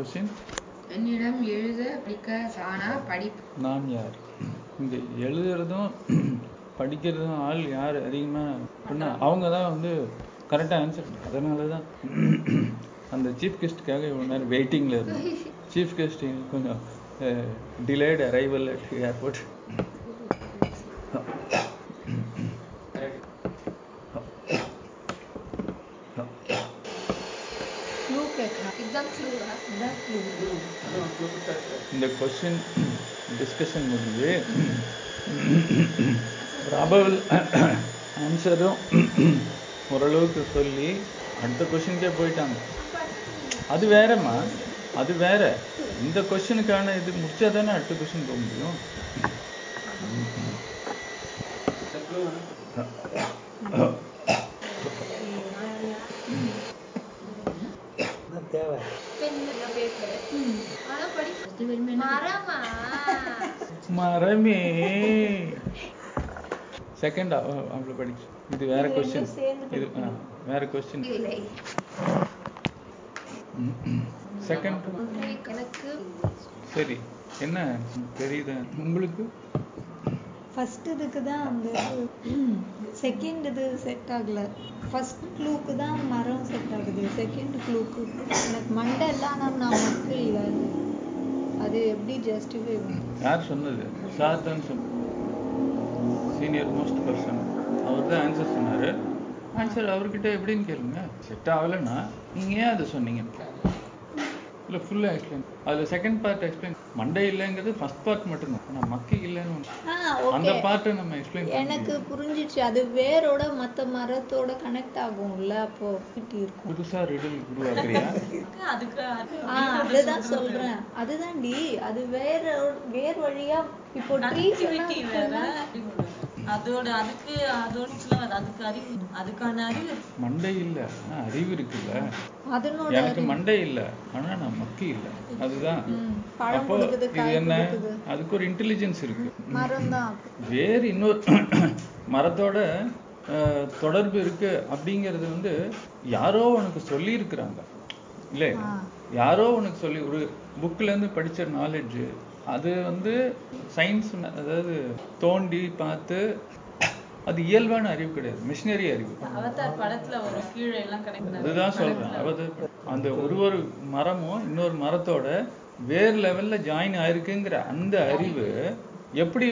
Question என்னிடம் எழுத படிக்க ஆனா படிப்பு நான் யார்? இங்க எழுதுறதும் படிக்கிறதும் ஆள் யார் அதிகமாக அவங்க தான் வந்து கரெக்டாக ஆன்சர் அதனால தான் அந்த சீஃப் கெஸ்ட்டுக்காக இவ்வளோ நேரம் வெயிட்டிங்கில் இருந்தோம் சீஃப் கெஸ்ட் கொஞ்சம் delayed arrival at airport clue கேட்குறான் இதுதான் clue-ஆ? இதுதான் க்ளூ இந்த டிஸ்கஷன் முடிஞ்சு ப்ராபபிள் ஆன்சரும் ஓரளவுக்கு சொல்லி அடுத்த கொஸ்டினுக்கே போயிட்டாங்க. அது வேறம்மா அது வேற. இந்த கொஸ்டினுக்கான இது முடிச்சா தானே அடுத்த கொஸ்டின் போக முடியும் தேவை பெண்ணுல paper. ஆனா படிப்பு மரமா. செகண்ட் அவ்வளோ படிச்சு. இது வேற கொஸ்டின் இது வேற கொஸ்டின் இல்லை. செகண்ட் எனக்கு சரி. என்ன? தெரியுது? உங்களுக்கு? ஃபர்ஸ்ட் இதுக்கு தான் அந்த செகண்ட் இது செட் ஆகல. ஃபர்ஸ்ட் க்ளூக்கு தான் மரம் செட் ஆகுது. செகண்ட் க்ளூக்கு எனக்கு மண்டை ஆனால் நான் மக்கள் இல்லை அது எப்படி ஜஸ்டிஃபை யார் சொன்னது? சார் சொன்ன சீனியர் மோஸ்ட் பர்சன் அவர் தான் ஆன்சர் சொன்னார். ஆன்சர் அவர்கிட்ட எப்படின்னு கேளுங்க. செட் ஆகலைன்னா நீங்கள் ஏன் அதை சொன்னீங்க இல்லை ஃபுல்லாக எக்ஸ்பிளைன் அதில் செகண்ட் பார்ட் எக்ஸ்பிளைன் மண்டே இல்லைங்கிறது ஃபர்ஸ்ட் பார்ட் மட்டும்தான். ஆனால் மக்கி இல்லைன்னு அந்த பார்ட்டை நம்ம எக்ஸ்பிளைன் எனக்கு புரிஞ்சிச்சு. அது வேரோட மற்ற மரத்தோட கனெக்ட் ஆகும்ல அப்போ இருக்கும். புதுசாக ரிடில் உருவாக்குறியா? அதுதான் சொல்றேன். அதுதான்டி. அது வேற வேர் வழியா இப்போ ட்ரீஸ் அதோட அதுக்கு அதோட அதுக்கு அறிவு அதுக்கான அறிவு. மண்டை இல்லை. அறிவு இருக்குல்ல. அதனோட எனக்கு மண்டை இல்லை. ஆனால் நான் மக்கி இல்லை. அதுதான். அப்போ இது என்ன? அதுக்கு ஒரு இன்டெலிஜென்ஸ் இருக்கு. வேறு இன்னொரு மரத்தோட தொடர்பு இருக்கு அப்படிங்கிறது வந்து யாரோ உனக்கு சொல்லி இருக்கிறாங்க இல்லை. யாரோ உனக்கு சொல்லி ஒரு புக்ல இருந்து படிச்ச நாலேஜ் அது வந்து சயின்ஸ் அதாவது தோண்டி பார்த்து அது இயல்பான அறிவு கிடையாது. மிஷினரி அறிவு. அதுதான் சொல்றேன். அந்த ஒரு ஒரு மரமும் இன்னொரு மரத்தோட வேர் லெவல்ல ஜாயின் ஆயிருக்குங்கிற அந்த அறிவு எப்படி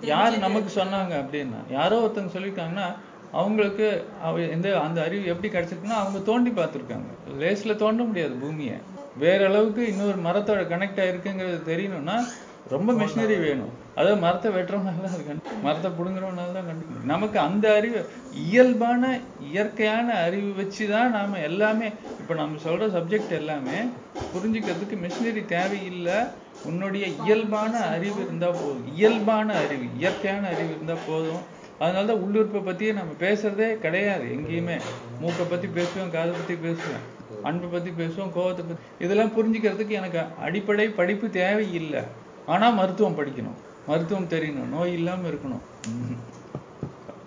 யார் நமக்கு சொன்னாங்க அப்படின்னா யாரோ ஒருத்தவங்க சொல்லியிருக்காங்கன்னா அவங்களுக்கு அவ எந்த அந்த அறிவு எப்படி கிடைச்சிருக்குன்னா அவங்க தோண்டி பார்த்துருக்காங்க. லேஸ்ல தோண்ட முடியாது பூமியை. வேற அளவுக்கு இன்னொரு மரத்தோட கனெக்ட் ஆயிருக்குங்கிறது தெரியணும்னா ரொம்ப மிஷினரி வேணும். அதாவது மரத்தை வெட்டுறவனால தான் அது கண்டு மரத்தை பிடுங்குறவனால தான் கண்டு நமக்கு அந்த அறிவு இயல்பான இயற்கையான அறிவு வச்சு தான் நாம எல்லாமே இப்போ நம்ம சொல்ற சப்ஜெக்ட் எல்லாமே புரிஞ்சுக்கிறதுக்கு மிஷினரி தேவையில்லை. உன்னுடைய இயல்பான அறிவு இருந்தா போதும். இயல்பான அறிவு இயற்கையான அறிவு இருந்தா போதும். அதனால தான் உள்ளுறுப்பை பத்தியே நம்ம பேசுறதே கிடையாது எங்கேயுமே. மூக்கை பத்தி பேசுவேன் காதை பத்தி பேசுவேன் அன்பை பத்தி பேசுவோம் கோவத்தை பத்தி இதெல்லாம் புரிஞ்சுக்கிறதுக்கு எனக்கு அடிப்படை படிப்பு தேவையில்லை. ஆனா மருத்துவம் படிக்கணும். மருத்துவம் தெரியணும் நோய் இல்லாம இருக்கணும்.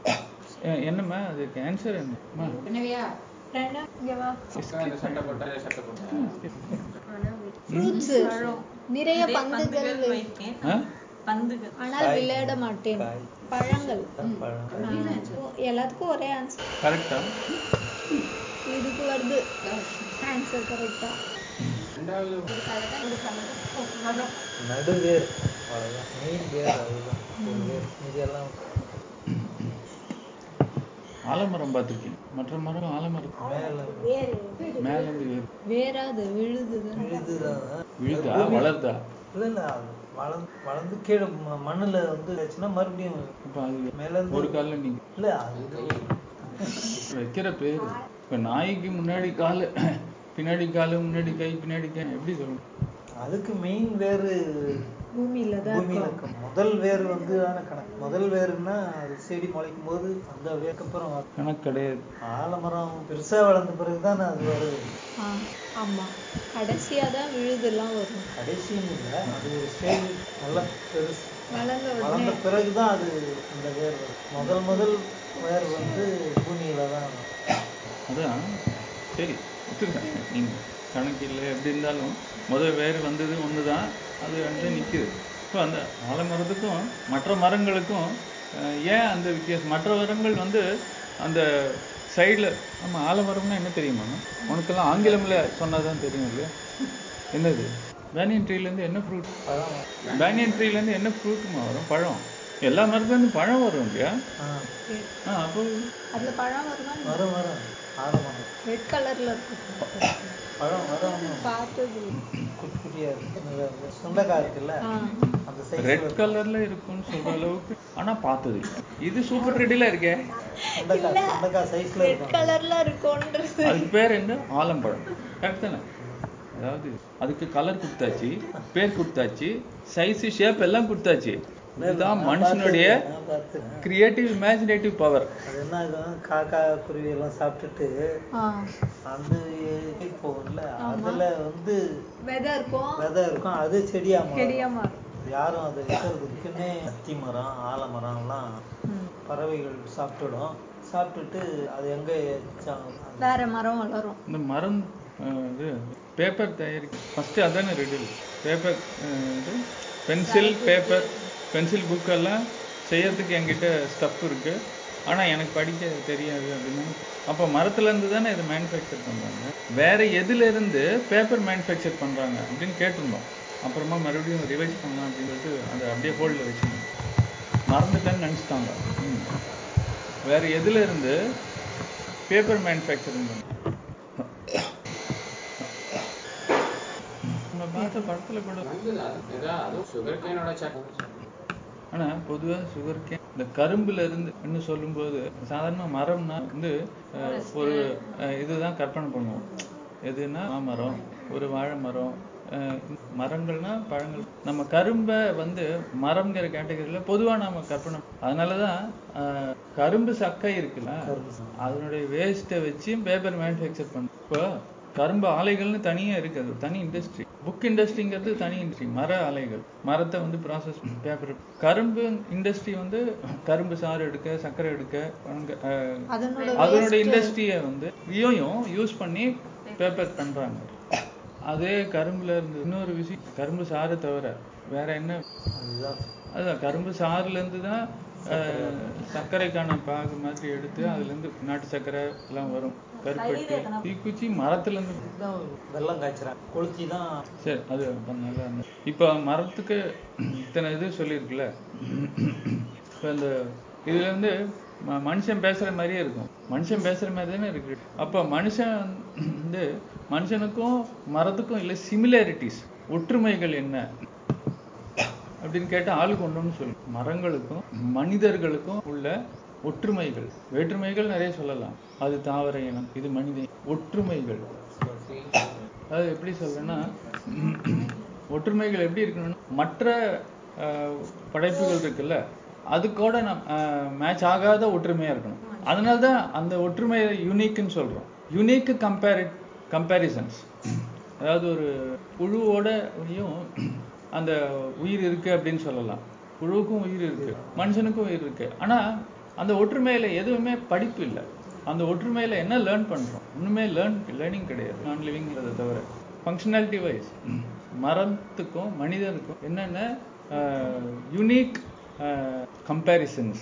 என்னம்மா? அதுக்கு ஆன்சர் என்னம்மா நிறைய பந்துகள் ஆனால் விளையாட மாட்டேன். பழங்கள். எல்லாத்துக்கும் ஒரே ஆன்சர் கரெக்டா இதுக்கு வருது. ஆன்சர் கரெக்டா நடுவேர் மெயின் வேர் அதுதான் இதெல்லாம் ஆலமரம் பார்த்துருக்கீங்க மற்ற மரம் ஆலமரம் மேல மேல இருந்து வேறு வேறாது விழுதுதான் விழுதா வளருதா இல்ல இல்ல வளர்ந்து வளர்ந்து கீழே மண்ணுல வந்து வச்சுன்னா மறுபடியும் இப்ப அது மேல இருந்து ஒரு கால்ல நீங்க இல்ல அது வைக்கிற பேரு இப்ப நாய்க்கு முன்னாடி காலு பின்னாடி காலு முன்னாடி கை பின்னாடி கை எப்படி சொல்லணும் அதுக்கு மெயின் வேறு பூமியில தான் பூமியில முதல் வேர் வந்து தானே கணக்கு. முதல் வேர்னா அது செடி முளைக்கும் போது அந்த வரும். கணக்கு கிடையாது. ஆலமரம் பெருசா வளர்ந்த பிறகுதான் அது வருது ஆமா. கடைசியா தான் விழுதெல்லாம் வரும். கடைசின்னு இல்லை அது ஒரு ஸ்டேஜ் நல்லா பெருசு. வளர்ந்த பிறகுதான் அது அந்த வேர் வரும். முதல் முதல் வேர் வந்து பூமியில தான் வரும். அதான். சரி. ஒத்துக்கிறேன் நீங்க கணக்கு இல்லை எப்படி இருந்தாலும் முதல் வேர் வந்தது ஒன்று தான் அது வந்து நிற்குது ஸோ அந்த ஆலமரத்துக்கும் மற்ற மரங்களுக்கும் ஏன் அந்த வித்தியாசம்? மற்ற மரங்கள் வந்து அந்த சைடில் நம்ம ஆலமரம்னா என்ன தெரியுமா? உனக்கெல்லாம் ஆங்கிலமில் சொன்னால் தான் தெரியும் இல்லையா? என்னது? பேனியன் ட்ரீலேருந்து என்ன ஃப்ரூட் பழம் பேனியன் ட்ரீலேருந்து என்ன ஃப்ரூட்டுமா வரும்? பழம். எல்லா மரத்துலேருந்து பழம் வரும் இல்லையா? ஆ. ஆ அப்போ அதுல பழம் வருமா? வரும் வரும். ஆலமரம். ரெட் கலர்ல ரெட் கலர்ல இருக்கும்னு சொல்ற அளவுக்கு ஆனா பார்த்தது. இது சூப்பர் ரெட்டில இருக்கே. ரெட் இருக்கும் கலர்ல இருக்கும்ன்றது. அதுக்கு பேர் என்ன? ஆலம்பழம். கரெக்ட் தானே? அதாவது அதுக்கு கலர் கொடுத்தாச்சு பேர் கொடுத்தாச்சு சைஸ் ஷேப் எல்லாம் கொடுத்தாச்சு. இதுதான் மனுஷனுடைய. கிரியேட்டிவ் இமேஜினேட்டிவ் பவர் அது என்ன ஆகும் காக்கா குருவி எல்லாம் சாப்பிட்டுட்டு. அந்த போகும்ல அதுல வந்து விதை இருக்கும். விதை இருக்கும். அது செடியா மாறும். யாரும் அதை விற்கிறதுக்குன்னே அத்தி மரம் ஆலமரம் எல்லாம் ம். பறவைகள் சாப்பிட்டுடும். சாப்பிட்டுட்டு அது எங்க வேற மரம் வளரும். இந்த மரம் இது பேப்பர் தயாரிக்க ஃபஸ்ட்டு அதானே ரெடி பேப்பர் இது பென்சில் பேப்பர் பென்சில் புக்கெல்லாம் செய்யறதுக்கு என்கிட்ட ஸ்டஃப் இருக்கு. ஆனால் எனக்கு படிக்க தெரியாது அப்படின்னு. அப்போ மரத்துலேருந்து தானே இதை மேனுஃபேக்சர் பண்ணுறாங்க வேற எதுலேருந்து பேப்பர் மேனுஃபேக்சர் பண்ணுறாங்க அப்படின்னு கேட்டிருந்தோம். அப்புறமா மறுபடியும் ரிவைஸ் பண்ணலாம் அப்படின்னு சொல்லிட்டு அதை அப்படியே ஹோல்டில் வச்சுருந்தோம் மறந்துட்டேன்னு நினச்சிட்டாங்க. ம். வேற எதுலேருந்து பேப்பர் மேனுஃபேக்சரிங் பண்ண நம்ம பார்த்த படத்துல கூட ஆனா பொதுவா சுகர் கேன் இந்த கரும்புல இருந்து என்ன சொல்லும்போது சாதாரண மரம்னா வந்து ஒரு இதுதான் கற்பனை பண்ணுவோம். எதுன்னா மாமரம் ஒரு வாழை மரம் மரங்கள்னா பழங்கள். நம்ம கரும்பை வந்து மரம்ங்கிற கேட்டகரியில பொதுவா நாம கற்பனை அதனாலதான் கரும்பு சக்கை இருக்குல்ல அதனுடைய வேஸ்ட்டை வச்சு பேப்பர் மேனுஃபேக்சர் பண்ண இப்போ கரும்பு ஆலைகள்னு தனியா இருக்கு அது தனி இண்டஸ்ட்ரி புக் இண்டஸ்ட்ரிங்கிறது தனி இண்டஸ்ட்ரி மர ஆலைகள். மரத்தை வந்து ப்ராசஸ் பேப்பர் கரும்பு இண்டஸ்ட்ரி வந்து கரும்பு சாறு எடுக்க சர்க்கரை எடுக்க அதனோட அதனுடைய இண்டஸ்ட்ரியை வந்து இதையும் யூஸ் பண்ணி பேப்பர் பண்றாங்க. அதே கரும்புல இருந்து இன்னொரு விஷயம் கரும்பு சாறு தவிர வேற என்ன? அதுதான். அதான் கரும்பு சாறுல இருந்து தான் சர்க்கரைக்கான பாகு மாதிரி எடுத்து அதுல இருந்து நாட்டு சர்க்கரை எல்லாம் வரும். கருப்பட்டி தீக்குச்சி மரத்துல இருந்து இதுதான் வெள்ளம் காய்ச்சறாங்க. கொளுத்தி தான் சரி அது நல்லா இப்போ மரத்துக்கு இத்தனை இது சொல்லியிருக்குல்ல? இப்போ இந்த இதுல இருந்து ம- மனுஷன் பேசுற மாதிரியே இருக்கும். மனுஷன் பேசுற மாதிரி தானே இருக்கு. அப்போ மனுஷன் வந்து மனுஷனுக்கும் மரத்துக்கும் இல்லை சிமிலாரிட்டிஸ் ஒற்றுமைகள் என்ன? அப்படின்னு கேட்டால் ஆளுக்கு ஒண்ணுன்னு சொல்லு. மரங்களுக்கும் மனிதர்களுக்கும் உள்ள ஒற்றுமைகள். வேற்றுமைகள் நிறைய சொல்லலாம். அது தாவர இனம் இது மனித ஒற்றுமைகள். அதாவது எப்படி சொல்றேன்னா ஒற்றுமைகள் எப்படி இருக்கணும்னா மற்ற படைப்புகள் இருக்குல்ல அது கூட நம் மேட்ச் ஆகாத ஒற்றுமையா இருக்கணும். அதனால தான் அந்த ஒற்றுமையை யூனிக்னு சொல்றோம். யூனிக் கம்பேரி கம்பேரிசன்ஸ் அதாவது ஒரு புழுவோடையும் அந்த உயிர் இருக்கு அப்படின்னு சொல்லலாம். புழுவுக்கும் உயிர் இருக்கு மனுஷனுக்கும் உயிர் இருக்கு. ஆனா அந்த ஒற்றுமையில எதுவுமே படிப்பு இல்லை. அந்த ஒற்றுமையில என்ன லேர்ன் பண்றோம்? ஒண்ணுமே லேர்ன் லேர்னிங் கிடையாது. நான் லிவிங்கிறத தவிர. ஃபங்க்ஷனாலிட்டி வைஸ் மரத்துக்கும் மனிதனுக்கும் என்னென்ன யூனிக் கம்பேரிசன்ஸ்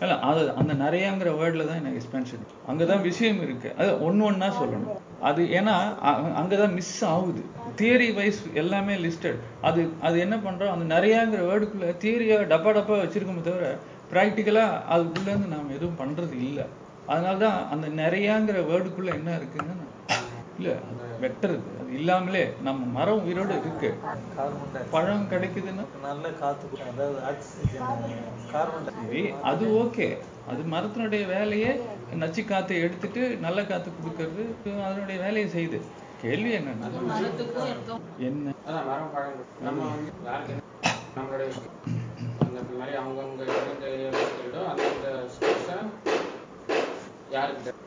இல்ல அது அந்த நிறையங்கிற வேர்ட்ல தான் எனக்கு எக்ஸ்பென்ஷன் அங்கதான் விஷயம் இருக்கு. அது ஒன்னு ஒன்னா சொல்லணும். அது ஏன்னா அங்கதான் மிஸ் ஆகுது. தியரி வைஸ் எல்லாமே லிஸ்டட் அது அது என்ன பண்றோம்? அந்த நிறையாங்கிற வேர்டுக்குள்ள தியரியா டப்பா டப்பா வச்சிருக்கோமே தவிர ப்ராக்டிக்கலா அதுக்குள்ள இருந்து நாம எதுவும் பண்றது இல்ல. அதனால தான் அந்த நிறையாங்கிற வேர்டுக்குள்ள என்ன இருக்குன்னு இல்ல வெக்டர் இல்லாமலே நம்ம மரம் உயிரோட இருக்கு. பழம் கிடைக்குதுன்னா? நல்ல காத்து அதாவது ஆக்சிஜன் கார்பன் அது ஓகே. அது மரத்தினுடைய வேலையை நச்சு காத்தை எடுத்துட்டு நல்ல காத்து கொடுக்கறது அதனுடைய வேலையை செய்யுது. கேள்வி என்னன்னா என்ன? அதான் மரம் பழங்கள். நம்ம வந்து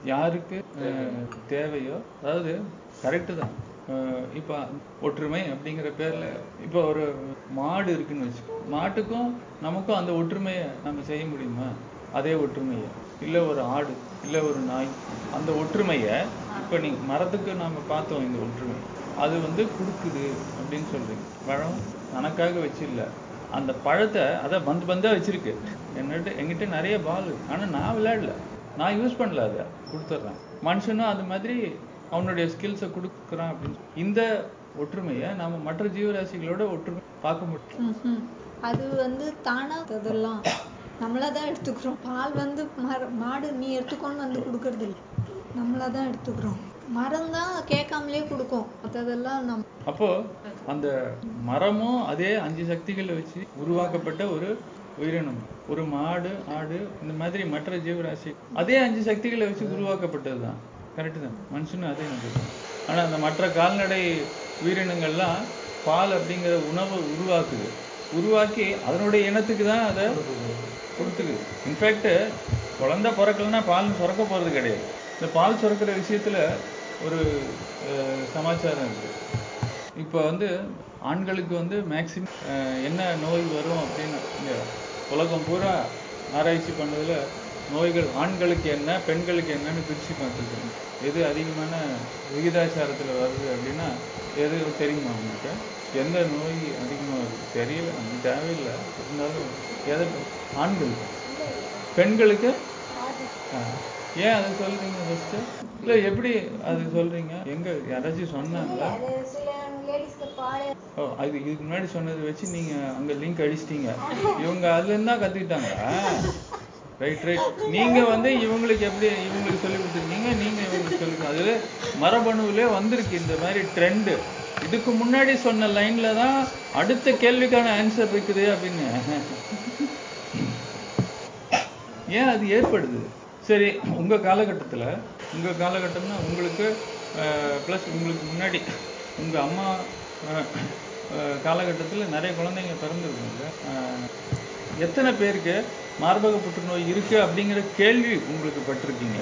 யாருக்கு தேவையோ? அதாவது கரெக்டு தான். இப்போ ஒற்றுமை அப்படிங்கிற பேர்ல இப்போ ஒரு மாடு இருக்குன்னு வச்சுக்கோ மாட்டுக்கும் நமக்கும் அந்த ஒற்றுமையை நம்ம செய்ய முடியுமா? அதே ஒற்றுமையை. இல்லை ஒரு ஆடு இல்லை ஒரு நாய் அந்த ஒற்றுமையை இப்போ நீ மரத்துக்கு நாம பார்த்தோம் இந்த ஒற்றுமை. அது வந்து கொடுக்குது அப்படின்னு சொல்றீங்க. பழம் தனக்காக வச்சில்ல. அந்த பழத்தை அதை பந்து பந்தா வச்சிருக்கு. என்னட்டு எங்கிட்ட நிறைய பால் ஆனா நான் விளையாடல. நான் யூஸ் பண்ணல அதை. கொடுத்துட்றேன். மனுஷனும் அது மாதிரி அவனுடைய ஸ்கில்ஸை கொடுக்குறான் அப்படின்னு. இந்த ஒற்றுமையை நாம மற்ற ஜீவராசிகளோட ஒற்றுமை பார்க்க முடியும். அது வந்து தானா அதெல்லாம் நம்மளா தான் எடுத்துக்கிறோம். பால் வந்து மாடு நீ எடுத்துக்கோன்னு வந்து கொடுக்கறது இல்லை. நம்மளா தான் எடுத்துக்கிறோம். மரம் தான் கேட்காமலே கொடுக்கும். மற்றதெல்லாம் நம் அப்போ அந்த மரமும் அதே அஞ்சு சக்திகளை வச்சு உருவாக்கப்பட்ட ஒரு உயிரினம். ஒரு மாடு ஆடு இந்த மாதிரி மற்ற ஜீவராசி. அதே அஞ்சு சக்திகளை வச்சு உருவாக்கப்பட்டது தான் கரெக்டு தான். மனுஷனும் அதே நம்பிக்கை ஆனால் அந்த மற்ற கால்நடை உயிரினங்கள்லாம் பால் அப்படிங்கிற உணவை உருவாக்குது. உருவாக்கி அதனுடைய இனத்துக்கு தான் அதை கொடுத்துக்குது. இன்ஃபேக்ட் குழந்தை பிறக்கலன்னா பால் சுரக்க போகிறது கிடையாது. இந்த பால் சுரக்கிற விஷயத்தில் ஒரு சமாச்சாரம் இருக்குது இப்போ வந்து ஆண்களுக்கு வந்து மேக்சிமம் என்ன நோய் வரும் அப்படின்னு இங்க உலகம் பூரா ஆராய்ச்சி பண்ணதில் நோய்கள் ஆண்களுக்கு என்ன பெண்களுக்கு என்னன்னு பிரிச்சு பார்த்துருக்காங்க எது அதிகமான விகிதாச்சாரத்துல வருது அப்படின்னா எது தெரியுமா உங்களுக்கு எந்த நோய் அதிகமா வருது? தெரியல நமக்கு தேவையில்லை. இருந்தாலும் எதை ஆண்களுக்கு. பெண்களுக்கு. ஏன் அதை சொல்றீங்க ஃபர்ஸ்ட் இல்ல எப்படி அது சொல்றீங்க? எங்க யாராச்சும் சொன்னாங்களா? ஓ அது இதுக்கு முன்னாடி சொன்னதை வச்சு நீங்க அங்க லிங்க் அடிச்சிட்டீங்க. இவங்க அதுல இருந்தா கத்துக்கிட்டாங்களா? ரைட் ரைட் நீங்க வந்து இவங்களுக்கு எப்படி இவங்களுக்கு சொல்லி கொடுத்துருக்கீங்க நீங்க இவங்களுக்கு சொல்லி அதுல மரபணுவிலே வந்திருக்கு இந்த மாதிரி ட்ரெண்ட் இதுக்கு முன்னாடி சொன்ன லைன்ல தான் அடுத்த கேள்விக்கான ஆன்சர் இருக்குது அப்படின்னு. ஏன் அது ஏற்படுது? சரி உங்க காலகட்டத்துல உங்க காலகட்டம்னா உங்களுக்கு ப்ளஸ் உங்களுக்கு முன்னாடி உங்க அம்மா காலகட்டத்தில் காலகட்டத்துல நிறைய குழந்தைங்க பிறந்திருக்கும்ல எத்தனை பேருக்கு மார்பக புற்றுநோய் இருக்கு அப்படிங்கிற கேள்வி உங்களுக்கு பட்டிருக்கீங்க.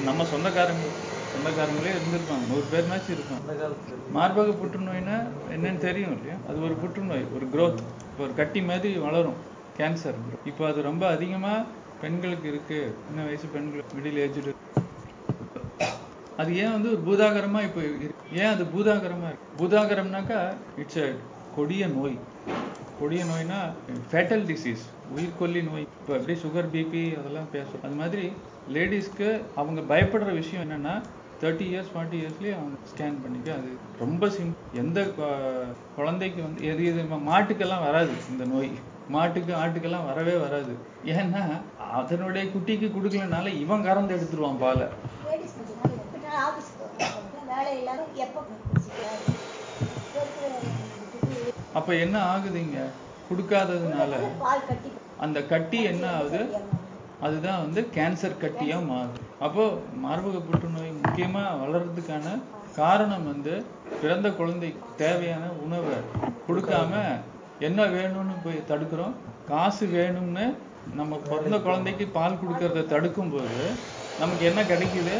நம்ம சொந்தக்காரங்க சொந்தக்காரங்களே இருந்திருப்பாங்க. நூறு பேர்னாச்சும் இருக்கும் மார்பக புற்றுநோய்னா என்னன்னு தெரியும் இல்லையா? அது ஒரு புற்றுநோய் ஒரு க்ரோத் இப்போ ஒரு கட்டி மாதிரி வளரும். கேன்சர் இப்போ அது ரொம்ப அதிகமா பெண்களுக்கு இருக்கு. சின்ன வயசு பெண்களுக்கு மிடில் ஏஜ்டு அது ஏன் வந்து ஒரு பூதாகரமா இப்போ இருக்கு? ஏன் அது பூதாகரமா இருக்கு? பூதாகரம்னாக்கா இட்ஸ் அ கொடிய நோய். கொடிய நோய்னா ஃபேட்டல் டிசீஸ் உயிர்கொல்லி நோய் இப்போ அப்படியே சுகர் பிபி அதெல்லாம் பேசும் அது மாதிரி லேடிஸ்க்கு அவங்க பயப்படுற விஷயம் என்னன்னா தேர்ட்டி இயர்ஸ் ஃபார்ட்டி இயர்ஸ்லேயே அவங்க ஸ்கேன் பண்ணிக்க அது ரொம்ப சிம் எந்த குழந்தைக்கு வந்து எது மாட்டுக்கெல்லாம் வராது இந்த நோய். மாட்டுக்கு ஆட்டுக்கெல்லாம் வரவே வராது. ஏன்னா அதனுடைய குட்டிக்கு கொடுக்கலனால இவன் கறந்து எடுத்துருவான் பாலை. அப்ப என்ன ஆகுதுங்க? கொடுக்காததுனால அந்த கட்டி என்ன ஆகுது அதுதான் வந்து கேன்சர் கட்டியா மாறுது. அப்போ மார்பக புற்றுநோய் முக்கியமா வளர்றதுக்கான காரணம் வந்து பிறந்த குழந்தைக்கு தேவையான உணவை கொடுக்காம என்ன வேணும்னு போய் தடுக்கிறோம். காசு வேணும்னு நம்ம பிறந்த குழந்தைக்கு பால் கொடுக்கறத தடுக்கும் போது நமக்கு என்ன கிடைக்குது?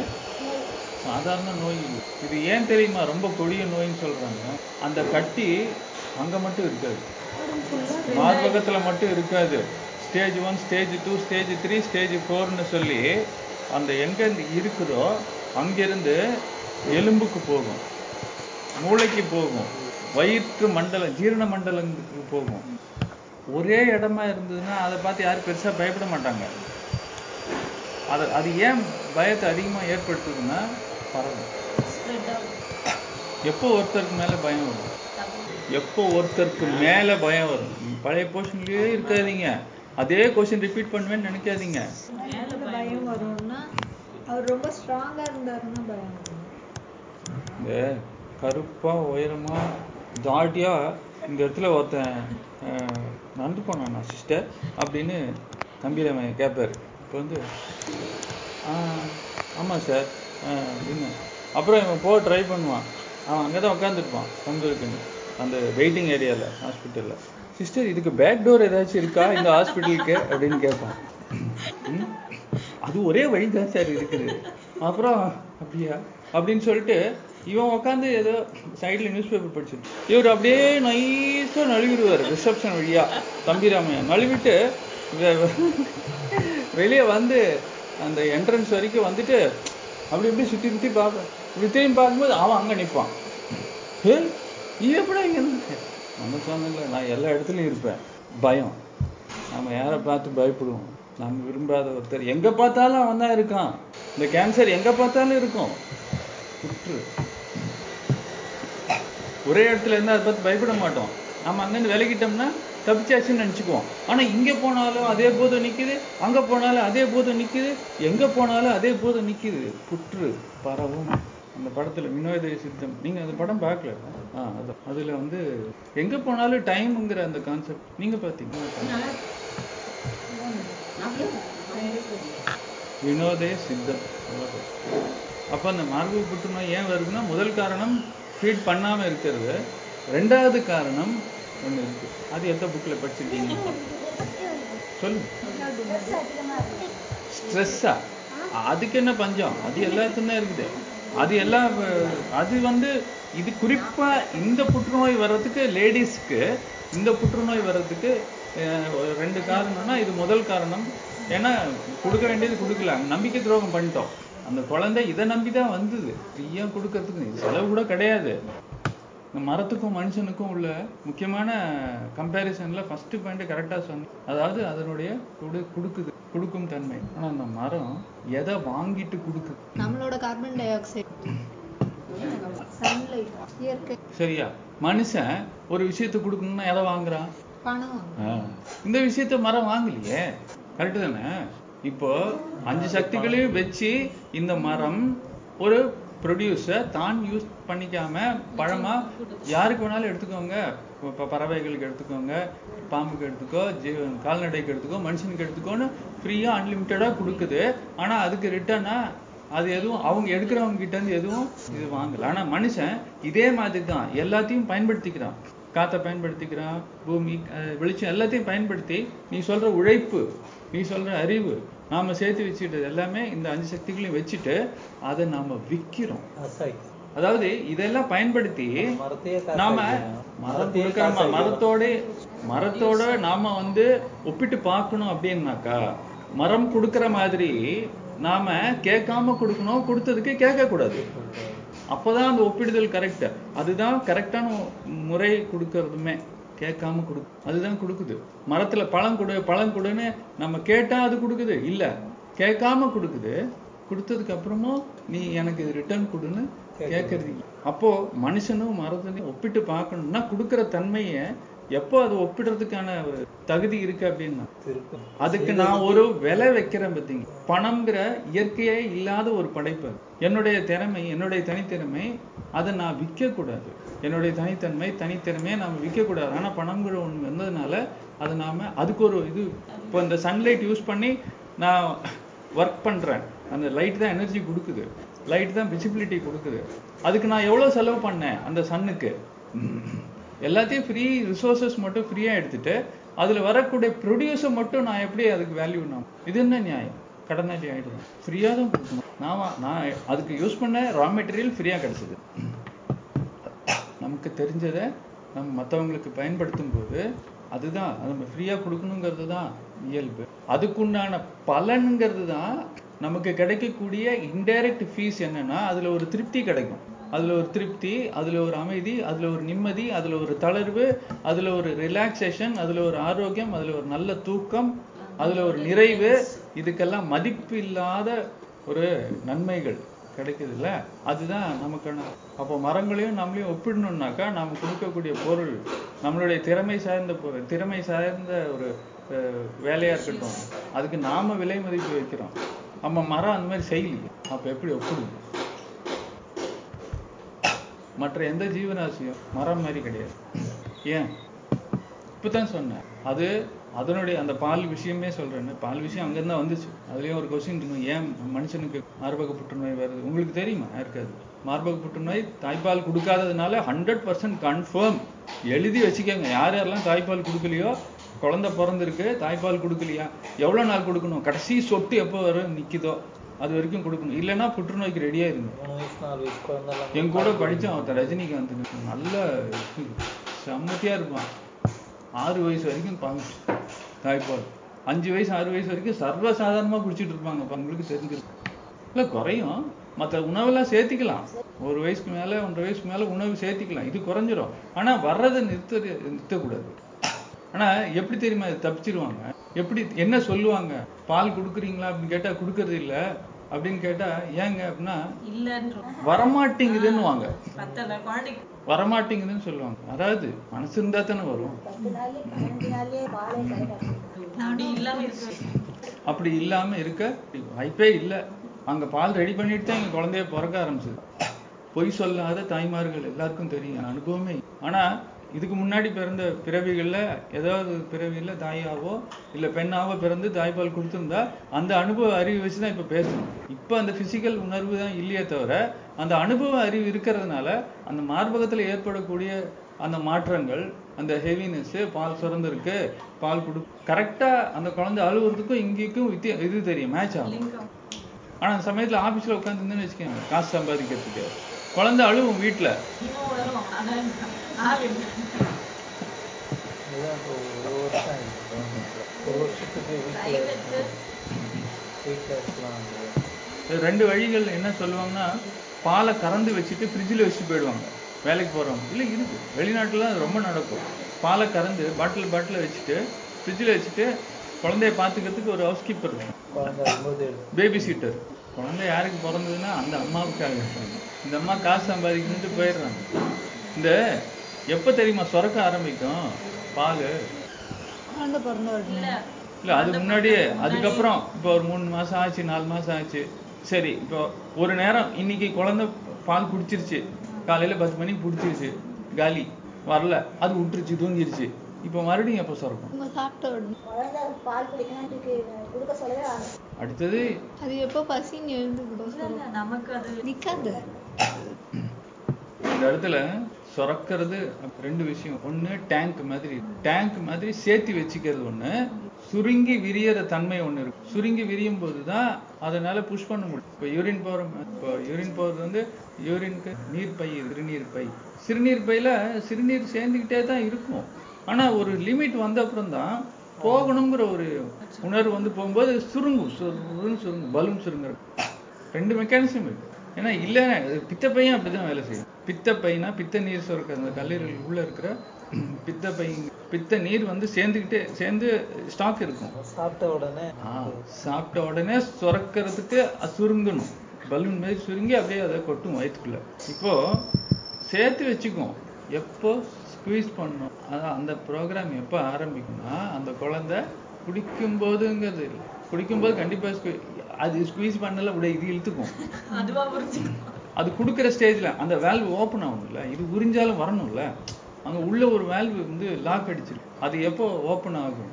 சாதாரண நோய் இது ஏன் தெரியுமா? ரொம்ப கொடிய நோயின்னு சொல்றாங்க. அந்த கட்டி அங்க மட்டும் இருக்காது. மார்பகத்துல மட்டும் இருக்காது. Stage one stage two stage three stage ஃபோர்னு சொல்லி அந்த எங்க இருக்குதோ அங்கிருந்து எலும்புக்கு போகும். மூளைக்கு போகும். வயிற்று மண்டலம் ஜீரண மண்டலத்துக்கு போகும். ஒரே இடமா இருந்ததுன்னா அதை பார்த்து யாரும் பெருசா பயப்பட மாட்டாங்க. அது அது ஏன் பயத்தை அதிகமா ஏற்படுத்துதுன்னா பரவும் எப்போ ஒருத்தருக்கு மேல பயம் வரும்? எப்போ ஒருத்தருக்கு மேல பயம் வரும்? பழைய போர்ஷன்லயே இருக்காதீங்க. அதே கொஸ்டின் ரிப்பீட் பண்ணுவேன்னு நினைக்காதீங்க. எந்த பயம் வரும்னா அவர் ரொம்ப ஸ்ட்ராங்கா இருந்தாருன்னா பயம் இந்த கருப்பா உயரமா ஜாட்டியா இந்த இடத்துல ஒருத்தன் நடந்து போனானா சிஸ்டர் அப்படின்னு கம்பீரவன் கேட்பாரு இப்போ வந்து "ஆ, ஆமா சார் அப்படின்னு. அப்புறம் இவன் போக ட்ரை பண்ணுவான். அவன் அங்கே தான் உட்காந்துருப்பான் தங்குறதுக்குன்னு. அந்த வெயிட்டிங் ஏரியாவில் ஹாஸ்பிட்டலில் சிஸ்டர் இதுக்கு பேக் டோர் ஏதாச்சும் இருக்கா? இந்த ஹாஸ்பிட்டலுக்கு அப்படின்னு கேட்பான். அது ஒரே வழி தான் சார் இருக்குது. அப்புறம் அப்படியா? அப்படின்னு சொல்லிட்டு இவன் உட்காந்து ஏதோ சைடில் நியூஸ் பேப்பர் படிச்சுட்டு இவர் அப்படியே நைஸாக நழுவிடுவார் ரிசப்ஷன் வழியா. தம்பிராமையா நழுவிட்டு வெளியே வந்து அந்த என்ட்ரன்ஸ் வரைக்கும் வந்துட்டு அப்படி இப்படி சுற்றி சுற்றி பார்ப்பேன் இப்படி திரும்பி பார்க்கும்போது அவன் அங்க நிற்பான் நீ எப்படி இங்க இருந்த நம்ம சொன்னல நான் எல்லா இடத்துலயும் இருப்பேன். பயம். நம்ம யாரை பார்த்து பயப்படுவோம்? நம்ம விரும்பாத ஒருத்தர். எங்க பார்த்தாலும் அவன் தான் இருக்கான். இந்த கேன்சர் எங்க பார்த்தாலும் இருக்கும். புற்று ஒரே இடத்துல இருந்து அதை பார்த்து பயப்பட மாட்டோம். நம்ம அங்கேருந்து விலகிட்டோம்னா தப்பிச்சாச்சுன்னு நினச்சிக்குவோம். ஆனா இங்க போனாலும் அதே போதும் நிக்குது. அங்க போனாலும் அதே போதும் நிக்குது. எங்க போனாலும் அதே போதும் நிக்குது. புற்று பரவும். அந்த படத்துல வினோத சித்தம். நீங்க அந்த படம் பார்க்கல? ஆ அதான் அதுல வந்து எங்க போனாலும் டைம்ங்கிற அந்த கான்செப்ட். நீங்க பார்த்தீங்க வினோதய சித்தம். அப்ப அந்த மார்பு புற்றுநோய் ஏன் வருதுன்னா முதல் காரணம் ஃபீட் பண்ணாம இருக்கிறது. ரெண்டாவது காரணம் ஒண்ணு இருக்கு. அது எந்த புக்ல படிச்சிருக்கீங்க? சொல்லுங்க. ஸ்ட்ரெஸ்ஸா? அதுக்கு என்ன பஞ்சம்? அது எல்லாத்துக்கும் தான் இருக்குது. அது எல்லாம் அது வந்து இது குறிப்பா இந்த புற்றுநோய் வர்றதுக்கு லேடிஸ்க்கு இந்த புற்றுநோய் வர்றதுக்கு ஒரு ரெண்டு காரணம்னா இது முதல் காரணம். ஏன்னா கொடுக்க வேண்டியது கொடுக்கல. நம்பிக்கை துரோகம் பண்ணிட்டோம். அந்த குழந்தை இதை நம்பி தான் வந்தது ஃப்ரீயாக கொடுக்கறதுக்கு? இது செலவு கூட கிடையாது. இந்த மரத்துக்கும் மனுஷனுக்கும் உள்ள முக்கியமான கம்பேரிசன்ல ஃபஸ்ட்டு பாயிண்ட் கரெக்டா சொன்ன அதாவது அதனுடைய கொடு கொடுக்குது. கொடுக்கும் தன்மை. ஆனா அந்த மரம் எதை வாங்கிட்டு கொடுக்குது நம்மளோட கார்பன் டை ஆக்சைடு சரியா? மனுஷன் ஒரு விஷயத்தை கொடுக்கணும்னா எதை வாங்குறான். இந்த விஷயத்த மரம் வாங்கலையே. கரெக்டு தானே? இப்போ அஞ்சு சக்திகளையும் வச்சு இந்த மரம் ஒரு ப்ரொடியூஸை தான் யூஸ் பண்ணிக்காம பழமா யாருக்கு வேணாலும் எடுத்துக்கோங்க. இப்போ பறவைகளுக்கு எடுத்துக்கோங்க. பாம்புக்கு எடுத்துக்கோ ஜீவ கால்நடைக்கு எடுத்துக்கோ மனுஷனுக்கு எடுத்துக்கோன்னு ஃப்ரீயா அன்லிமிட்டடா கொடுக்குது. ஆனா அதுக்கு ரிட்டர்னா அது எதுவும் அவங்க எடுக்கிறவங்க கிட்ட இருந்து எதுவும் இது வாங்கல. ஆனா மனுஷன் இதே மாதிரி தான் எல்லாத்தையும் பயன்படுத்திக்கிறான். காற்றை பயன்படுத்திக்கிறான் பூமி வெளிச்சம் எல்லாத்தையும் பயன்படுத்தி நீ சொல்ற உழைப்பு நீ சொல்ற அறிவு நாம சேர்த்து வச்சுக்கிட்டது எல்லாமே இந்த அஞ்சு சக்திகளையும் வச்சுட்டு அதை நாம விக்கிறோம். அதாவது இதெல்லாம் பயன்படுத்தி நாம ஆக்கிடலாம். மரத்தோட மரத்தோட நாம வந்து ஒப்பிட்டு பார்க்கணும் அப்படின்னாக்கா மரம் கொடுக்கிற மாதிரி நாம கேட்காம கொடுக்கணும் கொடுத்ததுக்கு கேட்க கூடாது அப்பதான் அந்த ஒப்பிடுதல் கரெக்ட் அதுதான் கரெக்டான முறை கொடுக்கறதுமே. கேட்காம கொடு அதுதான் கொடுக்குது. மரத்துல பழம் கொடு பழம் கொடுன்னு நம்ம கேட்டா அது கொடுக்குது. இல்ல கேட்காம கொடுக்குது. கொடுத்ததுக்கு அப்புறமும் நீ எனக்கு இது ரிட்டர்ன் கொடுன்னு கேட்கறது. அப்போ மனுஷனும் மரத்தையும் ஒப்பிட்டு பார்க்கணும்னா கொடுக்கிற தன்மையை எப்போ அது ஒப்பிடுறதுக்கான ஒரு தகுதி இருக்கு அப்படின்னா? அதுக்கு நான் ஒரு விலை வைக்கிறேன் பார்த்தீங்க. பணம்ங்கிற இயற்கையே இல்லாத ஒரு படைப்பு. என்னுடைய திறமை என்னுடைய தனித்திறமை அதை நான் விற்கக்கூடாது. என்னுடைய தனித்தன்மை தனித்திறமையை நாம் விற்கக்கூடாது. ஆனால் பணங்கிற ஒன்று வந்ததுனால அதை நாம் அதுக்கு ஒரு இது இப்போ இந்த சன்லைட் யூஸ் பண்ணி நான் ஒர்க் பண்ணுறேன் அந்த லைட் தான் எனர்ஜி கொடுக்குது. லைட் தான் விசிபிலிட்டி கொடுக்குது. அதுக்கு நான் எவ்வளோ செலவு பண்ணேன்? அந்த சன்னுக்கு எல்லாத்தையும் ஃப்ரீ ரிசோர்சஸ் மட்டும் ஃப்ரீயாக எடுத்துட்டு அதில் வரக்கூடிய ப்ரொடியூஸை மட்டும் நான் எப்படி அதுக்கு வேல்யூ நான் இது என்ன நியாயம்? கடனாளி ஆகிடணும் ஃப்ரீயாக தான் கொடுக்கணும். நான் நான் அதுக்கு யூஸ் பண்ண ரா மெட்டீரியல் ஃப்ரீயா கிடச்சிது. நமக்கு தெரிஞ்சதை நம்ம மற்றவங்களுக்கு பயன்படுத்தும் போது அதுதான் நம்ம ஃப்ரீயா கொடுக்கணுங்கிறது தான் இயல்பு. அதுக்குண்டான பலனுங்கிறது தான் நமக்கு கிடைக்கக்கூடிய இன்டைரக்ட் ஃபீஸ் என்னன்னா அதில் ஒரு திருப்தி கிடைக்கும். அதில் ஒரு திருப்தி அதில் ஒரு அமைதி அதில் ஒரு நிம்மதி அதில் ஒரு தளர்வு அதில் ஒரு ரிலாக்ஸேஷன் அதில் ஒரு ஆரோக்கியம் அதில் ஒரு நல்ல தூக்கம் அதில் ஒரு நிறைவு இதுக்கெல்லாம் மதிப்பு இல்லாத ஒரு நன்மைகள் கிடைக்குதுல்ல? அதுதான் நமக்கான அப்போ மரங்களையும் நம்மளையும் ஒப்பிடணும்னாக்கா நாம கொடுக்கக்கூடிய பொருள் நம்மளுடைய திறமை சார்ந்த பொருள் திறமை சார்ந்த ஒரு அஹ், வேலையா இருக்கட்டும். அதுக்கு நாம விலை மதிப்பு வைக்கிறோம். நம்ம மரம் அந்த மாதிரி செய்யலையே அப்ப எப்படி ஒப்பிடுது மற்ற எந்த ஜீவராசியும் மரம் மாதிரி கிடையாது. ஏன்? இப்பதான் சொன்னேன் அது அதனுடைய அந்த பால் விஷயமே சொல்றேன் பால் விஷயம் அங்கிருந்தா வந்துச்சு. அதுலயும் ஒரு கொஸ்டின் இருக்கும் ஏன் மனுஷனுக்கு மார்பக புற்றுநோய் வருது? உங்களுக்கு தெரியுமா? யாருக்காது மார்பக புற்றுநோய் தாய்ப்பால் கொடுக்காததுனால ஹண்ட்ரட் பர்சன்ட் கன்ஃபார்ம் எழுதி வச்சுக்கோங்க. யார் யாரெல்லாம் தாய்ப்பால் கொடுக்கலையோ குழந்தை பிறந்திருக்கு தாய்ப்பால் கொடுக்கலையா? எவ்வளவு நாள் கொடுக்கணும்? கடைசி சொட்டு எப்போ வரும்? நிக்குதோ? அது வரைக்கும் கொடுக்கணும். இல்லைன்னா புற்றுநோய்க்கு ரெடியா இருங்க என் கூட படிச்சான் ஒருத்தன் ரஜினிகாந்த் நல்ல செம்மத்தியா இருப்பான். ஆறு வயசு வரைக்கும் பாங்க தாய்ப்பால். அஞ்சு வயசு ஆறு வயசு வரைக்கும் சர்வசாதாரணமா குடிச்சிட்டு இருப்பாங்க. அவங்களுக்கு உங்களுக்கு தெரிஞ்சிருக்கு இல்ல குறையும். மற்ற உணவெல்லாம் சேர்த்திக்கலாம். ஒரு வயசுக்கு மேல ஒன்றரை வயசுக்கு மேல உணவு சேர்த்திக்கலாம். இது குறைஞ்சிரும். ஆனா வர்றதை நிறுத்த நிறுத்தக்கூடாது. ஆனா எப்படி தெரியுமா? தப்பிச்சிருவாங்க. எப்படி என்ன சொல்லுவாங்க? பால் கொடுக்குறீங்களா அப்படின்னு கேட்டா கொடுக்கறது இல்ல. அப்படின்னு கேட்டா ஏங்க அப்படின்னா வரமாட்டேங்குதுன்னு வாங்க வரமாட்டேங்குதுன்னு சொல்லுவாங்க. அதாவது மனசு இருந்தா தானே வரும். அப்படி இல்லாம இருக்க வாய்ப்பே இல்லை. அங்க பால் ரெடி பண்ணிட்டு தான் எங்க குழந்தைய பிறக்க ஆரம்பிச்சது. பொய் சொல்லாத தாய்மார்கள் எல்லாருக்கும் தெரியும். அனுபவமே. ஆனா இதுக்கு முன்னாடி பிறந்த பிறவிகள்ல ஏதாவது பிறவியில தாயாவோ இல்ல பெண்ணாவோ பிறந்து தாய்ப்பால் கொடுத்திருந்தா அந்த அனுபவ அறிவு வச்சு தான் இப்ப பேசணும். இப்ப அந்த பிசிக்கல் உணர்வு தான் இல்லையே தவிர அந்த அனுபவ அறிவு இருக்கிறதுனால அந்த மார்பகத்துல ஏற்படக்கூடிய அந்த மாற்றங்கள் அந்த ஹெவினஸ் பால் சுரந்திருக்கு பால் கொடு கரெக்டா அந்த குழந்தை அழுகுறதுக்கும் இங்கேக்கும் வித்தியா இது தெரியும் மேட்ச் ஆகும். லிங்கம். ஆனா அந்த சமயத்துல ஆபீஸ்ல உட்காந்துருந்தேன்னு வச்சுக்கோங்க காசு சம்பாதிக்கிறதுக்கு. குழந்தை அழுவும் வீட்டுல ரெண்டு வழிகள் என்ன சொல்லுவாங்கன்னா பாலை கறந்து வச்சுட்டு ஃப்ரிட்ஜில் வச்சுட்டு போயிடுவாங்க. வேலைக்கு போறவங்க. இல்லை இருக்கு. வெளிநாட்டுல அது ரொம்ப நடக்கும். பாலை கறந்து பாட்டில் பாட்டில் வச்சுட்டு ஃப்ரிட்ஜில் வச்சுட்டு குழந்தைய பார்த்துக்கிறதுக்கு ஒரு ஹவுஸ் கீப்பர் பேபி சீட்டர் குழந்தை யாருக்கு பிறந்ததுன்னா அந்த அம்மாவுக்காக இந்த அம்மா காசு சம்பாதிக்கணும்ட்டு போயிடுறாங்க. இந்த எப்போ தெரியுமா சுரக்க ஆரம்பிக்கும்? பால். இல்ல. அது முன்னாடியே அதுக்கப்புறம் இப்போ ஒரு மூணு மாசம் ஆச்சு நாலு மாசம் ஆச்சு. சரி இப்போ ஒரு நேரம் இன்னைக்கு குழந்தை பால் குடிச்சிருச்சு. காலையில பத்து மணிக்கு குடிச்சிருச்சு. காலி. வரல. அது விட்டுருச்சு தூங்கிருச்சு. இப்போ மறுபடியும் எப்போ சுரக்கும் அடுத்தது? அது எப்போ பசின்னு இல்ல, நமக்கு அது நிக்காது. இந்த இடத்துல சுரக்கிறது ரெண்டு விஷயம். ஒண்ணு டேங்க் மாதிரி. டேங்க் மாதிரி சேர்த்து வச்சுக்கிறது ஒண்ணு. சுருங்கி விரியற தன்மை ஒண்ணு இருக்கு. சுருங்கி விரியும் போதுதான் அதனால புஷ் பண்ண முடியும். இப்போ யூரின் போற இப்போ யூரின் போறது வந்து யூரினுக்கு நீர் பை சிறுநீர் பை. சிறுநீர் பையில சிறுநீர் சேர்ந்துக்கிட்டே தான் இருக்கும். ஆனா ஒரு லிமிட் வந்த அப்புறம் தான் போகணுங்கிற ஒரு உணர்வு வந்து போகும்போது சுருங்கும். சுருங்கும் சுருங்கும். பலூன் சுருங்குறது. ரெண்டு மெக்கானிசம் இருக்கு. ஏன்னா இல்லைன்னா பித்தப்பையும் அப்படிதான் வேலை செய்யும். பித்தப்பைனா பித்த நீர் சுரக்க அந்த கல்லீரல் உள்ள இருக்கிற பித்தப்பை பித்த நீர் வந்து சேர்ந்துக்கிட்டே சேர்ந்து ஸ்டாக் இருக்கும். சாப்பிட்ட உடனே சாப்பிட்ட உடனே சுரக்கிறதுக்கு சுருங்கணும். பலூன் மாதிரி சுருங்கி அப்படியே அதை கொட்டும் வயிற்றுக்குள்ள இப்போ சேர்த்து வச்சுக்கும் எப்போ ஸ்குவீஸ் பண்ணணும்? அதான் அந்த ப்ரோக்ராம் எப்போ ஆரம்பிக்கும்னா அந்த குழந்தை குடிக்கும் போதுங்கிறது இல்லை. குடிக்கும்போது கண்டிப்பா அது ஸ்குவீஸ் பண்ணல அப்படியே இது இழுத்துக்கும். அதுவா அது கொடுக்குற ஸ்டேஜ்ல அந்த வேல்வ் ஓப்பன் ஆகணும்ல இது உறிஞ்சாலும் வரணும்ல அங்க உள்ள ஒரு வேல்வ் வந்து லாக் அடிச்சிருக்கு. அது எப்போ ஓப்பன் ஆகும்?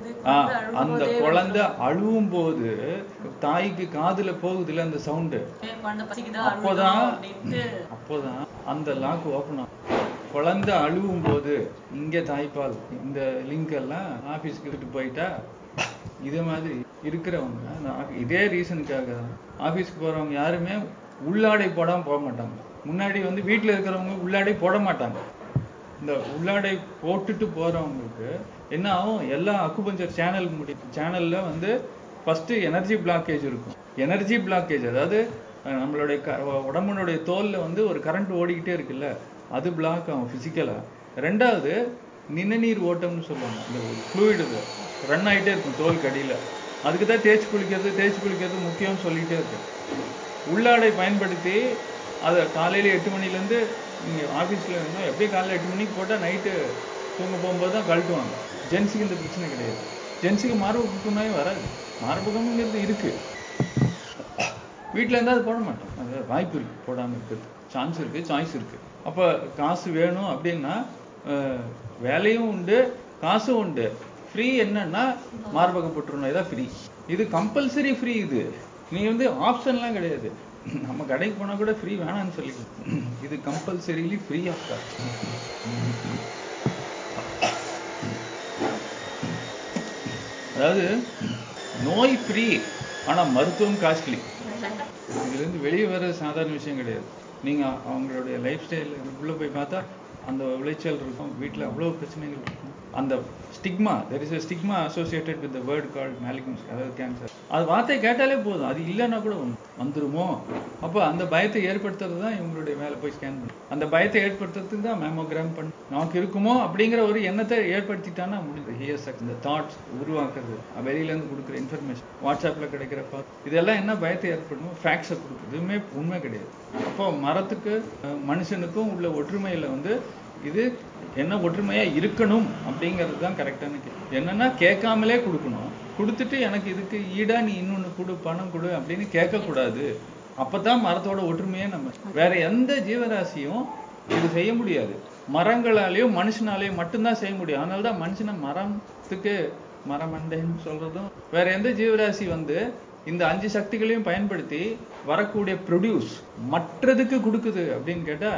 அந்த குழந்தை அழுவும் போது தாய்க்கு காதுல போகுதுல அந்த சவுண்டு அப்போதான் அப்போதான் அந்த லாக் ஓப்பன் ஆகும். குழந்தை அழுவும் போது இங்க தாய்ப்பால் இந்த லிங்க் எல்லாம் ஆபீஸ்க்கு எடுத்துட்டு போயிட்டா இதே மாதிரி இருக்கிறவங்க இதே ரீசனுக்காக தான். ஆபீஸ்க்கு போறவங்க யாருமே உள்ளாடை போடாம போக மாட்டாங்க. முன்னாடி வந்து வீட்டுல இருக்கிறவங்க உள்ளாடை போட மாட்டாங்க. இந்த உள்ளாடை போட்டுட்டு போறவங்களுக்கு என்ன ஆகும்? எல்லா அக்குபஞ்சர் சேனல் முடி சேனல்ல வந்து ஃபர்ஸ்ட் எனர்ஜி பிளாக்கேஜ் இருக்கும். எனர்ஜி பிளாக்கேஜ் அதாவது நம்மளுடைய க- உடம்புனுடைய தோல்ல வந்து ஒரு கரண்ட் ஓடிக்கிட்டே இருக்குல்ல. அது பிளாக் ஆகும் பிசிக்கலா ரெண்டாவது நிணநீர் ஓட்டம்னு சொல்லுவாங்க. இந்த ஒரு ஃப்ளூயிடு ரன் ஆயிட்டே இருக்கும் தோல் கடியில அதுக்கு தான் தேய்ச்சி குளிக்கிறது தேய்ச்சி குளிக்கிறது முக்கியம்னு சொல்லிட்டே இருக்கு. உள்ளாடை பயன்படுத்தி அதை காலையில எட்டு மணிலேருந்து நீங்கள் ஆஃபீஸில் இருந்தோம் எப்படியும் காலையில் எட்டு மணிக்கு போட்டால் நைட்டு தூங்க போகும்போது தான் கழட்டுவாங்க. ஜென்ஸுக்கு இந்த பிரச்சனை கிடையாது. ஜென்ஸுக்கு மார்பு புற்றுநோயும் வராது. மார்பகம்ங்கிறது இருக்கு. வீட்டில் இருந்தால் அது போட மாட்டோம். அது வாய்ப்பு இருக்கு. போடாமல் இருக்கிறது சான்ஸ் இருக்கு சாய்ஸ் இருக்கு. அப்போ காசு வேணும் அப்படின்னா வேலையும் உண்டு காசும் உண்டு. ஃப்ரீ என்னன்னா மார்பக புற்றுநோய் தான் ஃப்ரீ இது கம்பல்சரி ஃப்ரீ இது. நீ வந்து ஆப்ஷன்லாம் கிடையாது. நம்ம கடைக்கு போனா கூட ஃப்ரீ வேணாம்னு சொல்லிக்கலாம். இது கம்பல்சரிலி ஃப்ரீ ஆஃப் காஸ்ட் அதாவது நோய் ஃப்ரீ ஆனா மருத்துவம் காஸ்ட்லி இதுலேருந்து வெளியே வர சாதாரண விஷயம் கிடையாது. நீங்க அவங்களுடைய லைஃப் ஸ்டைல் உள்ளே போய் பார்த்தா அந்த விளைச்சல் இருக்கும். வீட்டில் அவ்வளவு பிரச்சனைகள் இருக்கும். அந்த stigma there is a stigma associated with the word called malignancy அதாவது கேன்சர் அது வார்த்தை கேட்டாலே போதும். அது இல்லைன்னா கூட வந்துருமோ? அப்போ அந்த பயத்தை ஏற்படுத்துறது தான் இவங்களுடைய மேலே போய் ஸ்கேன் பண்ணி. அந்த பயத்தை ஏற்படுத்துறதுக்கு தான் மேமோகிராம் பண்ணி நமக்கு இருக்குமோ அப்படிங்கிற ஒரு எண்ணத்தை ஏற்படுத்திட்டான்னா முடிஞ்சது. ஹியர்ஸ் இந்த தாட்ஸ் உருவாக்குறது. வெளியிலேருந்து கொடுக்குற இன்ஃபர்மேஷன் வாட்ஸ்அப்பில் கிடைக்கிற பார்த்து இதெல்லாம் என்ன பயத்தை ஏற்படுமோ ஃபேக்ட்ஸை கொடுக்குது. இதுவுமே உண்மை கிடையாது. அப்போ மரத்துக்கு மனுஷனுக்கும் உள்ள ஒற்றுமையில் வந்து இது என்ன ஒற்றுமையா இருக்கணும் அப்படிங்கிறது தான் கரெக்டான கேள்வி என்னன்னா கேட்காமலே கொடுக்கணும். கொடுத்துட்டு எனக்கு இதுக்கு ஈடா நீ இன்னொன்னு கொடு பணம் கொடு அப்படின்னு கேட்கக்கூடாது. அப்பதான் மரத்தோட ஒற்றுமையே நம்ம வேற எந்த ஜீவராசியும் இது செய்ய முடியாது. மரங்களாலேயும் மனுஷனாலேயும் மட்டும்தான் செய்ய முடியும். அதனாலதான் மனுஷன மனுஷனை மரத்துக்கு மரமண்டைன்னு சொல்றதும் வேற எந்த ஜீவராசி வந்து இந்த அஞ்சு சக்திகளையும் பயன்படுத்தி வரக்கூடிய ப்ரொடியூஸ் மற்றதுக்கு கொடுக்குது அப்படின்னு கேட்டா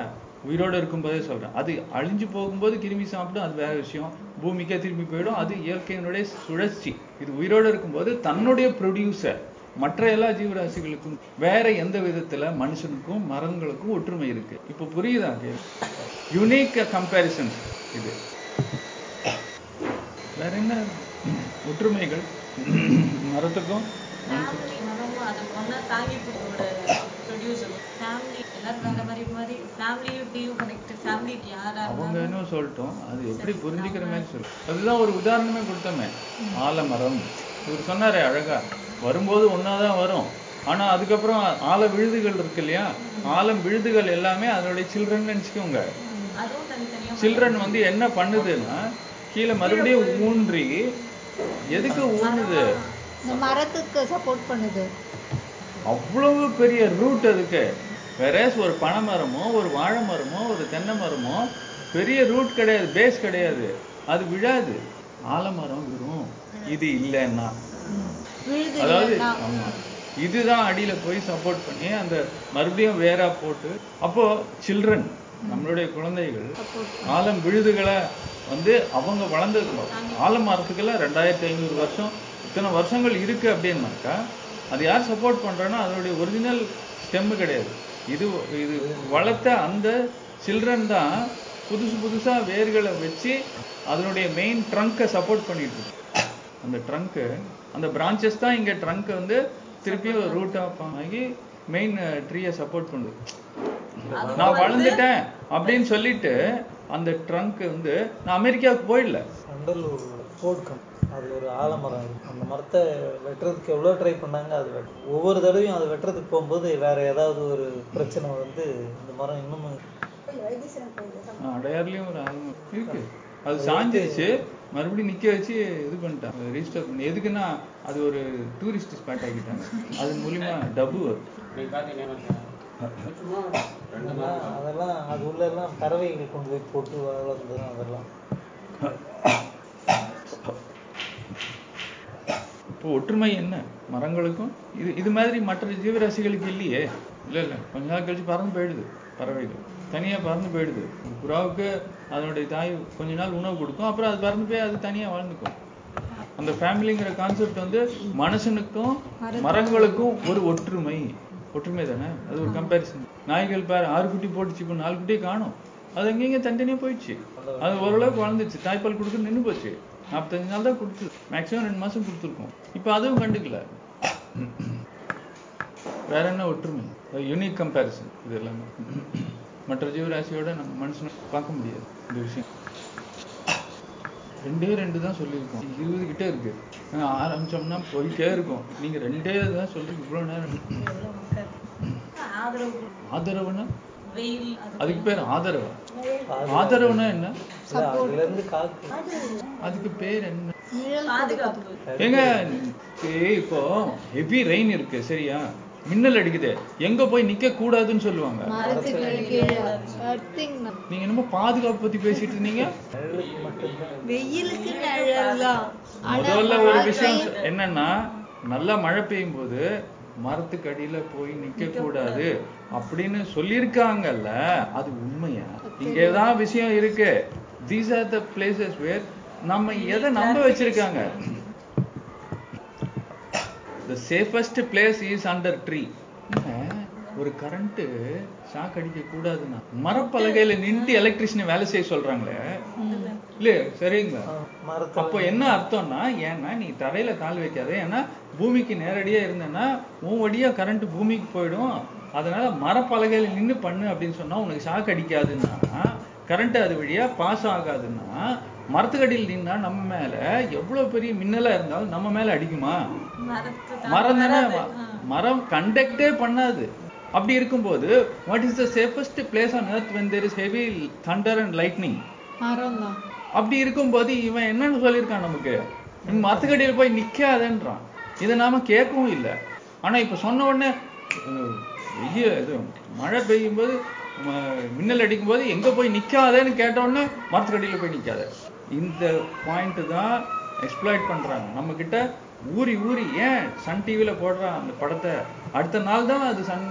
உயிரோட இருக்கும்போதே சொல்றேன். அது அழிஞ்சு போகும்போது கிருமி சாப்பிடும் அது வேற விஷயம். பூமிக்கே திரும்பி போயிடும். அது இயற்கையினுடைய சுழற்சி. இது உயிரோட இருக்கும்போது தன்னுடைய ப்ரொடியூசர் மற்ற எல்லா ஜீவராசிகளுக்கும் வேற எந்த விதத்துல மனுஷனுக்கும் மரங்களுக்கும் ஒற்றுமை இருக்கு. இப்போ புரியுதா யுனிக் கம்பேரிசன்ஸ் இது. வேற என்ன? ஒற்றுமைகள். மரத்துக்கும் எல்லாரும் வேற மாதிரி மாதிரி ஃபேமிலியும் இப்படியும் கனெக்ட் ஃபேமிலிக்கு யாரா அவங்க என்ன சொல்லட்டும்? அது எப்படி புரிஞ்சுக்கிற மாதிரி சொல்லு அதுதான் ஒரு உதாரணமே கொடுத்தோமே. ஆலமரம். இவர் சொன்னாரே அழகா. வரும்போது ஒன்னாதான் வரும். ஆனா அதுக்கப்புறம் ஆல விழுதுகள் இருக்கு இல்லையா? ஆலம் விழுதுகள் எல்லாமே அதனுடைய சில்ட்ரன் நினைச்சுக்கோங்க. சில்ட்ரன் வந்து என்ன பண்ணுதுன்னா கீழே மறுபடியும் ஊன்றி எதுக்கு ஊனுது மரத்துக்கு சப்போர்ட் பண்ணுது. அவ்வளவு பெரிய ரூட் அதுக்கு. வேறேஸ் ஒரு பனை மரமோ ஒரு வாழை மரமோ ஒரு தென்னை மரமோ பெரிய ரூட் கிடையாது பேஸ் கிடையாது. அது விழாது. ஆலமரம் விடும் இது இல்லைன்னா. அதாவது இதுதான் அடியில போய் சப்போர்ட் பண்ணி அந்த மறுபடியும் வேரா போட்டு அப்போ சில்ட்ரன் நம்மளுடைய குழந்தைகள் ஆலம் விழுதுகளை வந்து அவங்க வளர்ந்தது ஆலமரத்துக்கெல்லாம் ரெண்டாயிரத்தி ஐநூறு வருஷம் இத்தனை வருஷங்கள் இருக்கு அப்படின்னாக்கா அது யார் சப்போர்ட் பண்றான்னா அதனுடைய ஒரிஜினல் ஸ்டெம்மு கிடையாது. இது இது வளர்த்த அந்த சில்ட்ரன் தான் புதுசு புதுசா வேர்களை வச்சு அதனுடைய மெயின் ட்ரங்கை சப்போர்ட் பண்ணிட்டு இருக்கு. அந்த ட்ரங்க்கு அந்த பிரான்ச்சஸ் தான் இங்க ட்ரங்க் வந்து திருப்பியும் ரூட் ஆஃப் ஆகி மெயின் ட்ரீயை சப்போர்ட் பண்ணுது. நான் வளர்ந்துட்டேன் அப்படின்னு சொல்லிட்டு அந்த ட்ரங்க் வந்து நான் அமெரிக்காவுக்கு போயிடல. அது ஒரு ஆலமரம் இருக்கு. அந்த மரத்தை வெட்டுறதுக்கு எவ்வளோ ட்ரை பண்ணாங்க அது வெட்ட ஒவ்வொரு தடவையும் அது வெட்டுறதுக்கு போகும்போது வேற ஏதாவது ஒரு பிரச்சனை வந்து இந்த மரம் இன்னமும் அடையார்லயும் ஒரு ஆல்மரம் இருக்கு. அது சாஞ்சிருச்சு. மறுபடியும் நிக்க வச்சு இது பண்ணிட்டாங்க. ரீஸ்டோர் பண்ணி எதுக்குன்னா அது ஒரு டூரிஸ்ட் ஸ்பாட் ஆக்கிட்டாங்க. அது மூலியமா டபு அதெல்லாம் அது உள்ள எல்லாம் பறவைகள் கொண்டு போய் போட்டு வளர்ந்ததும் அதெல்லாம். இப்போ ஒற்றுமை என்ன? மரங்களுக்கும்? இது இது மாதிரி மற்ற ஜீவராசிகளுக்கு இல்லையே. இல்ல இல்ல. கொஞ்ச நாள் கழிச்சு பறந்து போயிடுது பறவைகள். தனியா பறந்து போயிடுது. புறாவுக்கு அதனுடைய தாய் கொஞ்ச நாள் உணவு கொடுக்கும் அப்புறம் அது பறந்து போய் அது தனியா வாழ்ந்துக்கும். அந்த ஃபேமிலிங்கிற கான்செப்ட் வந்து மனுஷனுக்கும் மரங்களுக்கும் ஒரு ஒற்றுமை. ஒற்றுமை தானே? அது ஒரு கம்பேரிசன் நாய்கள் பாரு ஆறு குட்டி போட்டுச்சு இப்போ நாலு குட்டியை காணும். அது எங்கெங்க தனித்தனியா போயிடுச்சு. அது ஓரளவுக்கு வளர்ந்துச்சு. தாய்ப்பால் கொடுக்க நின்னு போச்சு. நாற்பத்தஞ்சு நாள் தான் கொடுத்து மேக்ஸிமம் ரெண்டு மாசம் கொடுத்துருக்கோம். இப்போ அதுவும் கண்டுக்கல. வேற என்ன ஒற்றுமை? யூனிக் கம்பேரிசன் இது எல்லாமே. மற்ற ஜீவராசியோட நம்ம மனுஷனை பார்க்க முடியாது இந்த விஷயம். ரெண்டே ரெண்டு தான் சொல்லியிருக்கோம். இருபது கிட்ட இருக்கு. ஆரம்பிச்சோம்னா போயிட்டே இருக்கும். நீங்க ரெண்டே தான் சொல்றீங்க. இவ்வளவு நேரம். ஆதரவு கொடு- ஆதரவுனா? வெயில் அது அதுக்கு பேர் ஆதரவா. ஆதரவுனா என்ன? அதுக்கு பேர் என்ன? ஏங்க ஏய், இப்போ ஹெவி ரெயின் இருக்கு சரியா? மின்னல் அடிக்குது. எங்க போய் நிக்க கூடாதுன்னு சொல்லுவாங்க. நீங்க என்னமோ பாதுகாப்பு பத்தி பேசிட்டு இருந்தீங்க. முதல்ல ஒரு விஷயம் என்னன்னா நல்லா மழை பெய்யும் போது மரத்துக்கு அடியில போய் நிக்க கூடாது அப்படின்னு சொல்லியிருக்காங்கல்ல அது உண்மையா? இங்கதான் விஷயம் இருக்கு. These are the places where நம்ம எதை நம்ப வச்சிருக்காங்க? the safest place is under tree ஒரு கரண்ட் ஷாக் அடிக்க கூடாதுன்னா மரப்பலகையில நின்று எலக்ட்ரிஷியனை வேலை செய்ய சொல்றாங்களே? இல்லையா சரிங்களா? அப்போ என்ன அர்த்தம்னா ஏன்னா நீ தரையில கால் வைக்காத. ஏன்னா பூமிக்கு நேரடியா இருந்தேன்னா உன் வழியா கரண்ட் பூமிக்கு போயிடும். அதனால மரப்பலகையில நின்னு பண்ணு அப்படின்னு சொன்னா உனக்கு ஷாக் அடிக்காதுன்னா கரண்ட் அது வழியா பாஸ் ஆகாதுன்னா மரத்துக்கடியில் நின்னா நம்ம மேல எவ்வளவு பெரிய மின்னலா இருந்தாலும் நம்ம மேல அடிக்குமா? மரம் தானே. மரம் கண்டக்டே பண்ணாது. அப்படி இருக்கும்போது what is the safest place on there is heavy thunder and lightning? மரம் தான் அப்படி இருக்கும்போது இவன் என்னன்னு சொல்லியிருக்கான் நமக்கு. மரத்துக்கடியில் போய் நிக்காதன்றான். இதை நாம கேட்கவும் இல்லை. ஆனா இப்ப சொன்ன உடனே வெய்ய இது மழை பெய்யும் போது மின்னல் அடிக்கும் போது எங்க போய் நிக்காதேன்னு கேட்ட உடனே மரத்துக்கடியில போய் நிக்காத. இந்த பாயிண்ட் தான் எக்ஸ்ப்ளாய்ட் பண்றாங்க. நம்ம கிட்ட ஊறி ஊறி ஏன் சன் டிவில போடுறான் அந்த படத்தை? அடுத்த நாள் தான் அது சன்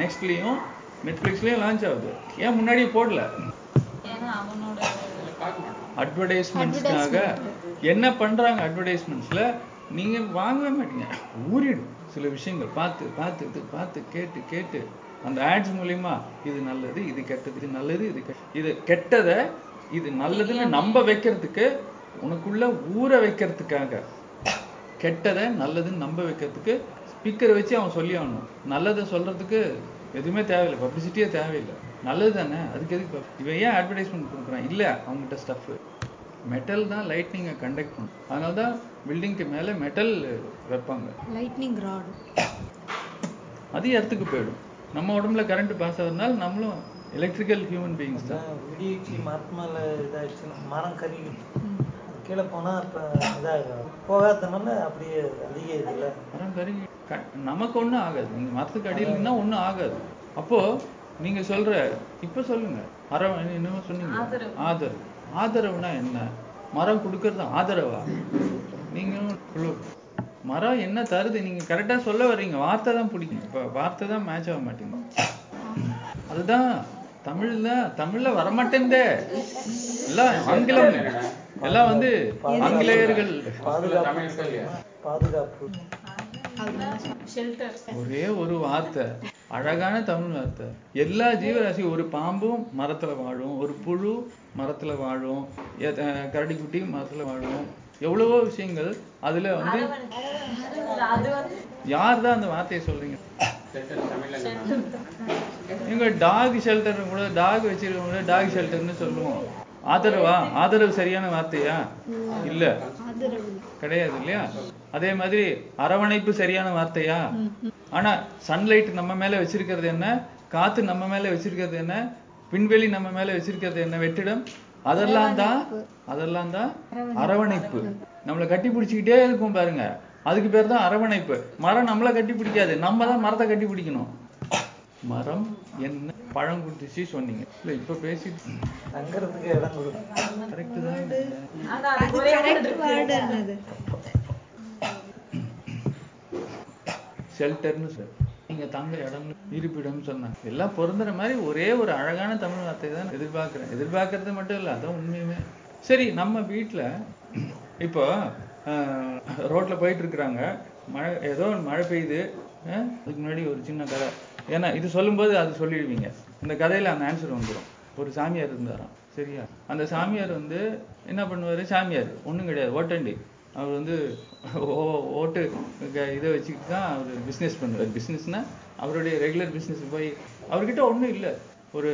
நெக்ஸ்ட்லயும் நெட்ஃபிளிக்ஸ்லயும் லான்ச் ஆகுது. ஏன் முன்னாடியே போடல? அட்வர்டைஸ்மெண்ட்ஸ்க்காக என்ன பண்றாங்க அட்வர்டைஸ்மெண்ட்ஸ்ல நீங்க வாங்கவே மாட்டீங்க. ஊறிடும். சில விஷயங்கள் பார்த்து பார்த்து பார்த்து கேட்டு கேட்டு அந்த ஆட்ஸ் மூலியமா இது நல்லது இது கெட்டது இது நல்லது இது இது கெட்டதை இது நல்லதுன்னு நம்ப வைக்கிறதுக்கு உனக்குள்ள ஊற வைக்கிறதுக்காக கெட்டதை நல்லதுன்னு நம்ப வைக்கிறதுக்கு ஸ்பீக்கரை வச்சு அவன் சொல்லி ஆகணும் நல்லதை சொல்றதுக்கு எதுவுமே தேவையில்லை பப்ளிசிட்டியே தேவையில்லை. நல்லது தானே? அதுக்கு எதுக்கு இவன் ஏன் அட்வர்டைஸ்மெண்ட் கொடுக்குறான்? இல்லை அவங்ககிட்ட ஸ்டஃப் மெட்டல் தான் லைட்னிங்கை கண்டக்ட் பண்ணும். அதனால தான் பில்டிங்க்கு மேலே மெட்டல் வைப்பாங்க. லைட்னிங் ராடு அது இடத்துக்கு போயிடும். நம்ம உடம்புல கரண்ட் பாஸ் ஆகுறதுனால நம்மளும் எலக்ட்ரிக்கல் ஹியூமன் பீயிங்ஸ் தான். விடியச்சி மரத்து மேல இதாச்சுன்னா மரம் கருகி. கீழே போனா இப்ப இதாகும் போகாதனால அப்படியே அதிக இதுல மரம் கருகி க- நமக்கு ஒண்ணும் ஆகாது. நீங்க மரத்துக்கு அடியில் ஒண்ணும் ஆகாது. அப்போ நீங்க சொல்ற இப்ப சொல்லுங்க. மரம் என்னமோ சொன்னீங்க ஆதரவு. ஆதரவு. ஆதரவுனா என்ன? மரம் கொடுக்கறது ஆதரவா? நீங்க சொல்லு- மரம் என்ன தருது? நீங்க கரெக்டா சொல்ல வர்றீங்க. வார்த்தை தான் பிடிக்கும். இப்ப வார்த்தை தான் மேட்ச் ஆக மாட்டேங்குது. அதுதான் தமிழ்ல தமிழ்ல வரமாட்டேந்தே. எல்லாம் ஆங்கிலம். எல்லாம் வந்து ஆங்கிலேயர்கள். பாதுகாப்பு ஒரே ஒரு வார்த்தை. அழகான தமிழ் வார்த்தை. எல்லா ஜீவராசி ஒரு பாம்பும் மரத்துல வாழும் ஒரு புழு மரத்துல வாழும் கரடி அஹ் கரடிக்குட்டி மரத்துல வாழும். எவ்வளவோ விஷயங்கள் அதுல வந்து யார் தான் அந்த வார்த்தையை சொல்றீங்க? இவங்க டாக் ஷெல்டர் கூட டாக் வச்சிருக்கவங்க டாக் ஷெல்டர்னு சொல்லுவோம். ஆதரவா? ஆதரவு சரியான வார்த்தையா? இல்ல. கிடையாது இல்லையா? அதே மாதிரி அரவணைப்பு சரியான வார்த்தையா? ஆனா சன்லைட் நம்ம மேல வச்சிருக்கிறது என்ன? காத்து நம்ம மேல வச்சிருக்கிறது என்ன? விண்வெளி நம்ம மேல வச்சிருக்கிறது என்ன? வெற்றிடம்? அதெல்லாம் தான் அதெல்லாம் தான் அரவணைப்பு. நம்மளை கட்டி பிடிச்சிக்கிட்டே இருக்கும் பாருங்க. அதுக்கு பேர் தான் அரவணைப்பு. மரம் நம்மளை கட்டி பிடிக்காது. நம்ம தான் மரத்தை கட்டி பிடிக்கணும். மரம் என்ன? பழம் கொடுத்துச்சு சொன்னீங்க. இல்ல இப்ப பேசிட்டு தங்கறதுக்கு இடம் கொடுக்கும் கரெக்ட் தான். ஷெல்டர்னு சார் நீங்க தங்க இடம் இருப்பிடம் சொன்னாங்க எல்லாம் பொருந்துற மாதிரி ஒரே ஒரு அழகான தமிழ் வார்த்தை தான் எதிர்பார்க்கிறேன். எதிர்பார்க்கறது மட்டும் இல்லை அதான் உண்மையுமே. சரி நம்ம வீட்டுல இப்போ ஆஹ், ரோட்ல போயிட்டு இருக்கிறாங்க. மழை ஏதோ மழை பெய்யுது. அதுக்கு முன்னாடி ஒரு சின்ன கதை. ஏன்னா இது சொல்லும்போது அது சொல்லிடுவீங்க. இந்த கதையில அந்த ஆன்சர் வந்துடும் ஒரு சாமியார் இருந்தாராம். சரியா? அந்த சாமியார் வந்து என்ன பண்ணுவாரு? சாமியார் ஒண்ணும் கிடையாது. ஓட்டண்டி. அவர் வந்து ஓ- ஓட்டு க- இதை வச்சுக்கிட்டு தான் அவர் பிஸ்னஸ் பண்ணுவார் பிஸ்னஸ்னா அவருடைய ரெகுலர் பிஸ்னஸ் போய் அவர்கிட்ட ஒன்றும் இல்லை. ஒரு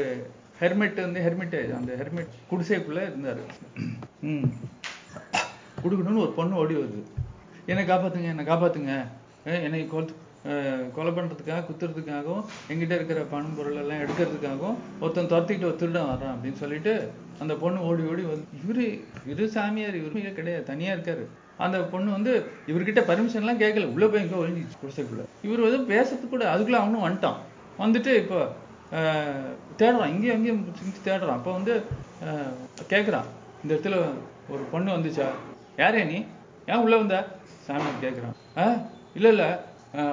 ஹெர்மெட் வந்து ஹெர்மெட் அந்த ஹெர்மெட் குடிசைக்குள்ள இருந்தாரு. ம். கொடுக்கணும்னு ஒரு பொண்ணு ஓடி வருது. என்னை காப்பாத்துங்க என்னை காப்பாத்துங்க. என்னை கொல் கொலை பண்றதுக்காக குத்துறதுக்காகவும் என்கிட்ட இருக்கிற பணம் பொருள் எல்லாம் எடுக்கிறதுக்காகவும் ஒருத்தன் துரத்திட்டு ஒரு திருடன் வர்றான் அப்படின்னு சொல்லிட்டு அந்த பொண்ணு ஓடி ஓடி வந்து இவரு இவரு சாமியார் இவருமே கிடையாது தனியா இருக்காரு. அந்த பொண்ணு வந்து இவர்கிட்ட பர்மிஷன் எல்லாம் கேட்கல உள்ள போய் எங்க ஒழிஞ்சிச்சு குடிசைக்குள்ள. இவர் வந்து பேசுறதுக்கு கூட அதுக்குள்ள அவனும் வந்துட்டான். வந்துட்டு இப்போ தேடுறான். இங்கேயும் அங்கேயும் சுத்தி தேடுறான். அப்போ வந்து கேட்குறான் இந்த இடத்துல ஒரு பொண்ணு வந்துச்சா? யாரே நீ? ஏன் உள்ள வந்த? சாமி கேட்குறான் ஆ இல்ல இல்ல.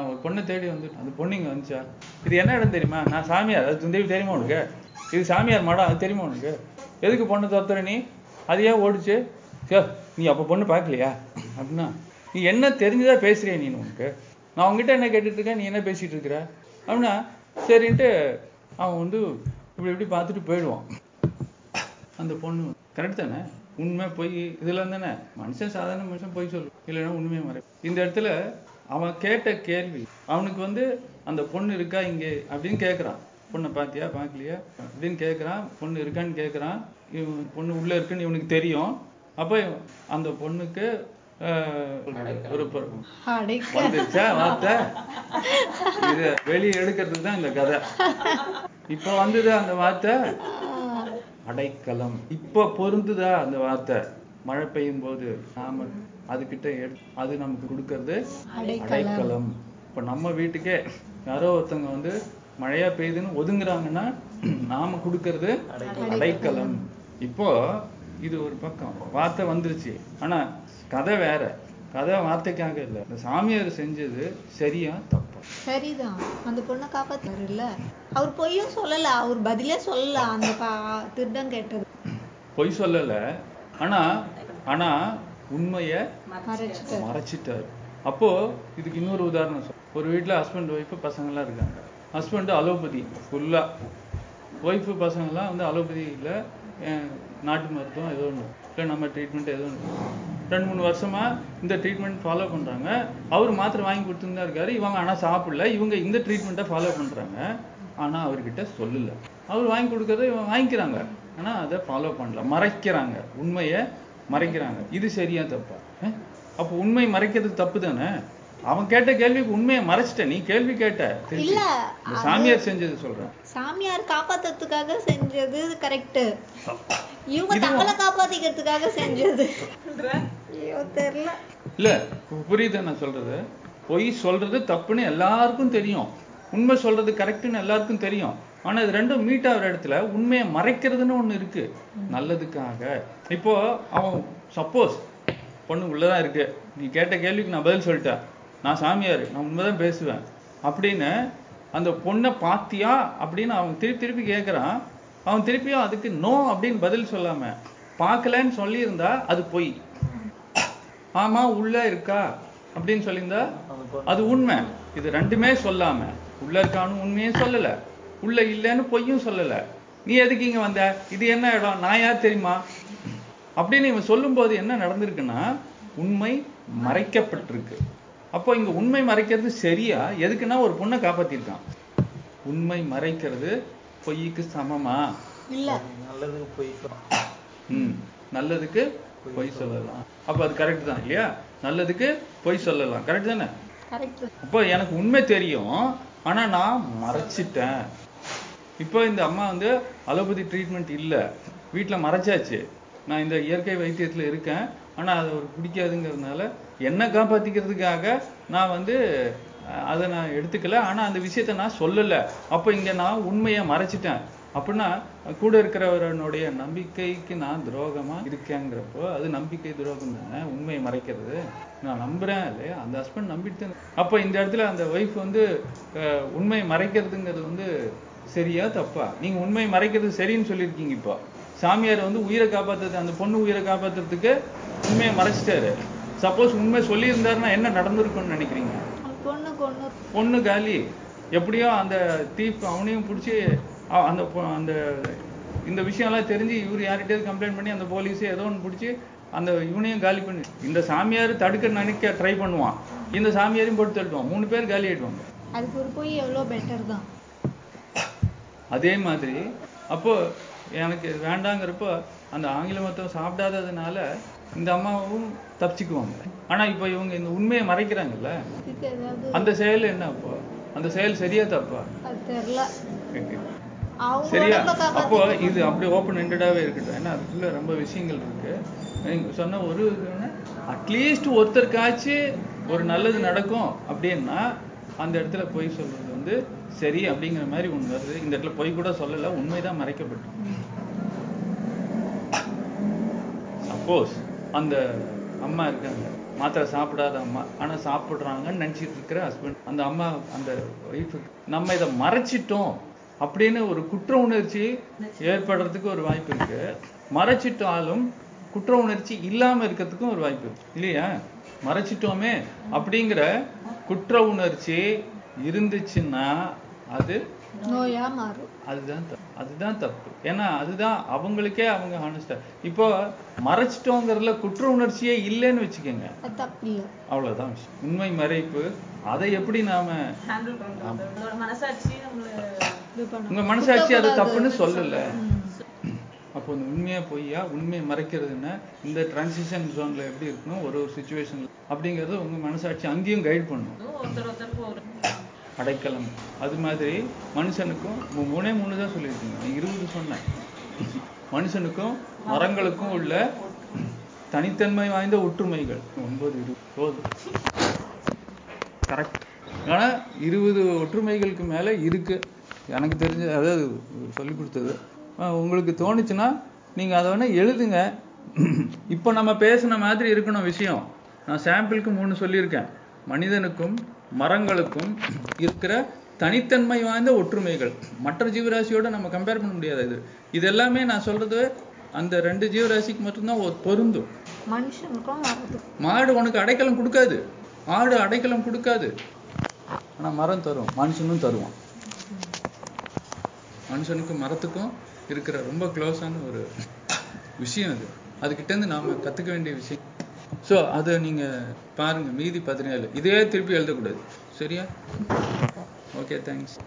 ஒரு பொண்ணை தேடி வந்து அந்த பொண்ணு இங்க வந்துச்சா? இது என்ன இடம் தெரியுமா? நான் சாமியார். அது தெரியும் தெரியுமா உனக்கு? இது சாமியார் மடம் அது தெரியுமா உனக்கு? எதுக்கு பொண்ணு துரத்துற நீ? அது ஏன் ஓடுச்சு? சே நீ அப்ப பொண்ணு பார்க்கலையா? அப்படின்னா நீ என்ன தெரிஞ்சுதான் பேசுறியா நீ உனக்கு? நான் உங்ககிட்ட என்ன கேட்டுட்டு இருக்கேன் நீ என்ன பேசிட்டு இருக்கிற அப்படின்னா சரின்ட்டு அவன் வந்து இப்படி இப்படி பார்த்துட்டு போயிடுவான். அந்த பொண்ணு கரெக்ட் தானே? உண்மை பொய் இதெல்லாம் தானே? மனுஷன் சாதாரண மனுஷன் பொய் சொல்லு இல்லைன்னா உண்மையை மறை. இந்த இடத்துல அவன் கேட்ட கேள்வி அவனுக்கு வந்து அந்த பொண்ணு இருக்கா இங்கே அப்படின்னு கேட்குறான் பொண்ணை பார்த்தியா? பார்க்கலையா? அப்படின்னு கேட்குறான் பொண்ணு இருக்கான்னு கேட்குறான் இவன் பொண்ணு உள்ள இருக்குன்னு இவனுக்கு தெரியும். அப்போ அந்த பொண்ணுக்கு ஒரு வந்துருச்சா? வார்த்தை? இத வெளியே எடுக்கிறதுக்கு தான் இந்த கதை. இப்போ வந்தது அந்த வார்த்தை? அடைக்கலம். இப்போ பொருந்துதா அந்த வார்த்தை? மழை பெய்யும் போது நாம அதுகிட்ட அது நமக்கு கொடுக்கறது அடைக்கலம். இப்போ நம்ம வீட்டுக்கே யாரோ ஒருத்தவங்க வந்து மழையா பெய்யுதுன்னு ஒதுங்குறாங்கன்னா நாம கொடுக்கறது அடைக்கலம். இப்போ இது ஒரு பக்கம். வார்த்தை வந்துருச்சு. ஆனா கதை வேற. கதை வார்த்தைக்காக இல்லை. இந்த சாமியார் செஞ்சது சரியா தப்பா? சரிதான். அந்த பொண்ணை காப்பாத்தாரு இல்ல அவர் பொய்யும் சொல்லல. அவர் பதிலே சொல்லல. அந்த திருடன் கேட்டது. பொய் சொல்லல. ஆனா ஆனா உண்மைய மறைச்சிட்டாரு. அப்போ இதுக்கு இன்னொரு உதாரணம் சொல்றேன். ஒரு வீட்ல ஹஸ்பண்ட் ஒய்ஃப் பசங்க எல்லாம் இருக்காங்க. ஹஸ்பண்டு அலோபதி ஃபுல்லாக ஒய்ஃபு பசங்கெல்லாம் வந்து அலோபதி நாட்டு மருத்துவம் ஏதோ ஒன்று இல்லை நம்ம ட்ரீட்மெண்ட் ஏதோ ஒன்று ரெண்டு மூணு வருஷமாக இந்த ட்ரீட்மெண்ட் ஃபாலோ பண்ணுறாங்க அவர் மாத்திரை வாங்கி கொடுத்துருந்தா இருக்காரு. இவங்க ஆனால் சாப்பிடல. இவங்க இந்த ட்ரீட்மெண்ட்டை ஃபாலோ பண்ணுறாங்க ஆனால் அவர்கிட்ட சொல்லல. அவர் வாங்கி கொடுக்கறத இவங்க வாங்கிக்கிறாங்க. ஆனால் அதை ஃபாலோ பண்ணல. மறைக்கிறாங்க. உண்மையை மறைக்கிறாங்க. இது சரியா தப்பா? அப்போ உண்மை மறைக்கிறது தப்பு தானே? அவன் கேட்ட கேள்விக்கு உண்மையை மறைச்சிட்ட. நீ கேள்வி கேட்ட. இல்ல, சாமியார் செஞ்சது சொல்றேன். சாமியார் காப்பாத்துறதுக்காக செஞ்சது கரெக்ட் இவங்க. தங்களை காப்பாத்திக்கிறதுக்காக செஞ்சது. தெரியல. இல்ல புரியுது நான் சொல்றது? பொய் சொல்றது தப்புன்னு எல்லாருக்கும் தெரியும். உண்மை சொல்றது கரெக்ட்னு எல்லாருக்கும் தெரியும். ஆனா இது ரெண்டும் மீட் ஆகிற இடத்துல உண்மையை மறைக்கிறதுன்னு ஒண்ணு இருக்கு. நல்லதுக்காக. இப்போ அவன் சப்போஸ் பொண்ணு உள்ளதான் இருக்கு. நீ கேட்ட கேள்விக்கு நான் பதில் சொல்லிட்டேன். நான் சாமியார் நான் உண்மைதான் பேசுவேன். அப்படின்னு அந்த பொண்ணை பாத்தியா அப்படின்னு அவன் திருப்பி திருப்பி கேட்குறான் அவன் திருப்பியும் அதுக்கு நோ அப்படின்னு பதில் சொல்லாம பார்க்கலன்னு சொல்லியிருந்தா அது பொய். ஆமா உள்ள இருக்கா அப்படின்னு சொல்லியிருந்தா அது உண்மை. இது ரெண்டுமே சொல்லாம. உள்ள இருக்கான்னு உண்மையும் சொல்லல. உள்ள இல்லைன்னு பொய்யும் சொல்லல. நீ எதுக்கு இங்க வந்த? இது என்ன இடம்? நான் யார் தெரியுமா? அப்படின்னு இவன் சொல்லும்போது என்ன நடந்திருக்குன்னா உண்மை மறைக்கப்பட்டிருக்கு. அப்போ இங்க உண்மை மறைக்கிறது சரியா? எதுக்குன்னா ஒரு பொண்ணை காப்பாத்திருக்கான். உண்மை மறைக்கிறது பொய்க்கு சமமா? இல்ல. நல்லதுக்கு போய் ம் நல்லதுக்கு பொய் சொல்லலாம். அப்ப அது கரெக்ட் தான் இல்லையா? நல்லதுக்கு பொய் சொல்லலாம். கரெக்ட் தானே? கரெக்ட் அப்போ எனக்கு உண்மை தெரியும் ஆனா நான் மறைச்சிட்டேன். இப்போ இந்த அம்மா வந்து அலோபதி ட்ரீட்மெண்ட் இல்ல. வீட்ல மறைச்சாச்சு. நான் இந்த இயற்கை வைத்தியத்துல இருக்கேன். ஆனால் அது அவருக்கு பிடிக்காதுங்கிறதுனால என்னை காப்பாற்றிக்கிறதுக்காக நான் வந்து அதை நான் எடுத்துக்கல. ஆனால் அந்த விஷயத்த நான் சொல்லலை. அப்போ இங்கே நான் உண்மையை மறைச்சிட்டேன். அப்படின்னா கூட இருக்கிறவரனுடைய நம்பிக்கைக்கு நான் துரோகமாக இருக்கேங்கிறப்போ அது நம்பிக்கை துரோகம் தானே? உண்மையை மறைக்கிறது. நான் நம்புறேன் இல்லையா? அந்த ஹஸ்பண்ட் நம்பிட்டு அப்போ இந்த இடத்துல அந்த ஒய்ஃப் வந்து உண்மையை மறைக்கிறதுங்கிறது வந்து சரியா தப்பா? நீங்க உண்மையை மறைக்கிறது சரின்னு சொல்லியிருக்கீங்க இப்போ. சாமியார் வந்து உயிரை காப்பாத்துறது அந்த பொண்ணு உயிரை காப்பாத்துறதுக்கு உண்மையை மறைச்சிட்டாரு. சப்போஸ் உண்மை சொல்லியிருந்தாருன்னா என்ன நடந்திருக்கும்னு நினைக்கிறீங்க? பொண்ணு காலி. எப்படியோ அந்த தீப் அவனையும் பிடிச்சி அந்த அந்த இந்த விஷயம்லாம் தெரிஞ்சு இவர் யார்கிட்டயாவது கம்ப்ளைண்ட் பண்ணி அந்த போலீஸ் ஏதோ ஒன்று பிடிச்சி அந்த இவனையும் காலி பண்ணி இந்த சாமியார் தடுக்க நினைக்க ட்ரை பண்ணுவான். இந்த சாமியாரையும் போட்டு தள்ளுவான். மூணு பேர் காலி ஆயிடுவாங்க. அதுக்கு ஒரு போய் எவ்வளோ பெட்டர் தான். அதே மாதிரி அப்போ எனக்கு வேண்டாங்கிறப்போ அந்த ஆங்கில மருத்துவம் சாப்பிடாததுனால இந்த அம்மாவும் தப்பிச்சுக்குவாங்க. ஆனா இப்போ இவங்க இந்த உண்மையை மறைக்கிறாங்கல்ல? அந்த செயல் என்ன அப்போ? அந்த செயல் சரியா தப்பா? சரியா? அப்போ இது அப்படியே ஓப்பன் எண்டடாவே இருக்கட்டும். ஏன்னா அதுக்குள்ள ரொம்ப விஷயங்கள் இருக்கு. நீங்க சொன்ன ஒரு அட்லீஸ்ட் ஒருத்தருக்காச்சு ஒரு நல்லது நடக்கும் அப்படின்னா அந்த இடத்துல பொய் சொல்றது வந்து சரி அப்படிங்கிற மாதிரி ஒண்ணு வருது. இந்த இடத்துல பொய் கூட சொல்லல உண்மைதான் மறைக்கப்பட்டு சப்போஸ் அந்த அம்மா இருக்காங்க. மாத்திரை சாப்பிடாத அம்மா. ஆனா சாப்பிடுறாங்கன்னு நினைச்சிட்டு இருக்கிற ஹஸ்பண்ட் அந்த அம்மா அந்த ஒய்ஃபுக்கு நம்ம இதை மறைச்சிட்டோம் அப்படின்னு ஒரு குற்ற உணர்ச்சி ஏற்படுறதுக்கு ஒரு வாய்ப்பு இருக்கு. மறைச்சிட்டாலும் குற்ற உணர்ச்சி இல்லாம இருக்கிறதுக்கும் ஒரு வாய்ப்பு இருக்கு. இல்லையா? மறைச்சிட்டோமே அப்படிங்கிற குற்ற உணர்ச்சி இருந்துச்சுன்னா அது நோயா மாறும். அதுதான் தப்பு அதுதான் தப்பு. ஏன்னா அதுதான் அவங்களுக்கே அவங்க ஹானஸ்டா இப்போ மறைச்சிட்டோங்கிறதுல குற்ற உணர்ச்சியே இல்லைன்னு வச்சுக்கோங்க. அது தப்பு இல்லை. அவ்வளவுதான் விஷயம். உண்மை மறைப்பு அதை எப்படி நாம உங்க மனசாட்சி அது. தப்புன்னு சொல்லல. அப்போ இந்த உண்மையா பொய்யா உண்மையை மறைக்கிறதுன்னா இந்த டிரான்சிஷன் ஜோன்ல எப்படி இருக்கணும்? ஒரு ஒரு சுச்சுவேஷன்ல அப்படிங்கறது உங்க மனசாட்சி அங்கேயும் கைட் பண்ணும் ஒருத்தர் ஒருத்தருக்கு ஒரு அடைக்கலம். அது மாதிரி மனுஷனுக்கும் மூணே மூணு தான் சொல்லியிருக்கீங்க. நான் இருபது சொன்னேன். மனுஷனுக்கும் மரங்களுக்கும் உள்ள தனித்தன்மை வாய்ந்த ஒற்றுமைகள். ஒன்பது இருபது போதும். கரெக்ட் ஆனா இருபது ஒற்றுமைகளுக்கு மேல இருக்கு. எனக்கு தெரிஞ்ச அதாவது சொல்லி கொடுத்தது. உங்களுக்கு தோணுச்சுன்னா நீங்க அதை வேணா எழுதுங்க. இப்போ நம்ம பேசின மாதிரி இருக்கணும் விஷயம். நான் சாம்பிளுக்கு மூணு சொல்லியிருக்கேன். மனிதனுக்கும் மரங்களுக்கும் இருக்கிற தனித்தன்மை வாய்ந்த ஒற்றுமைகள். மற்ற ஜீவராசியோட நம்ம கம்பேர் பண்ண முடியாது இது. இது எல்லாமே நான் சொல்றது அந்த ரெண்டு ஜீவராசிக்கு மட்டும்தான் பொருந்தும். மாடு உனக்கு அடைக்கலம் கொடுக்காது. ஆடு அடைக்கலம் கொடுக்காது. ஆனா மரம் தரும் மனுஷனும் தருவான். மனுஷனுக்கும் மரத்துக்கும் இருக்கிற ரொம்ப க்ளோஸான ஒரு விஷயம் அது அதுகிட்ட இருந்து நாம கத்துக்க வேண்டிய விஷயம் ஸோ அதை நீங்க பாருங்க மீதி பதினேழு. இதே திருப்பி எழுதக்கூடாது. சரியா? Okay thanks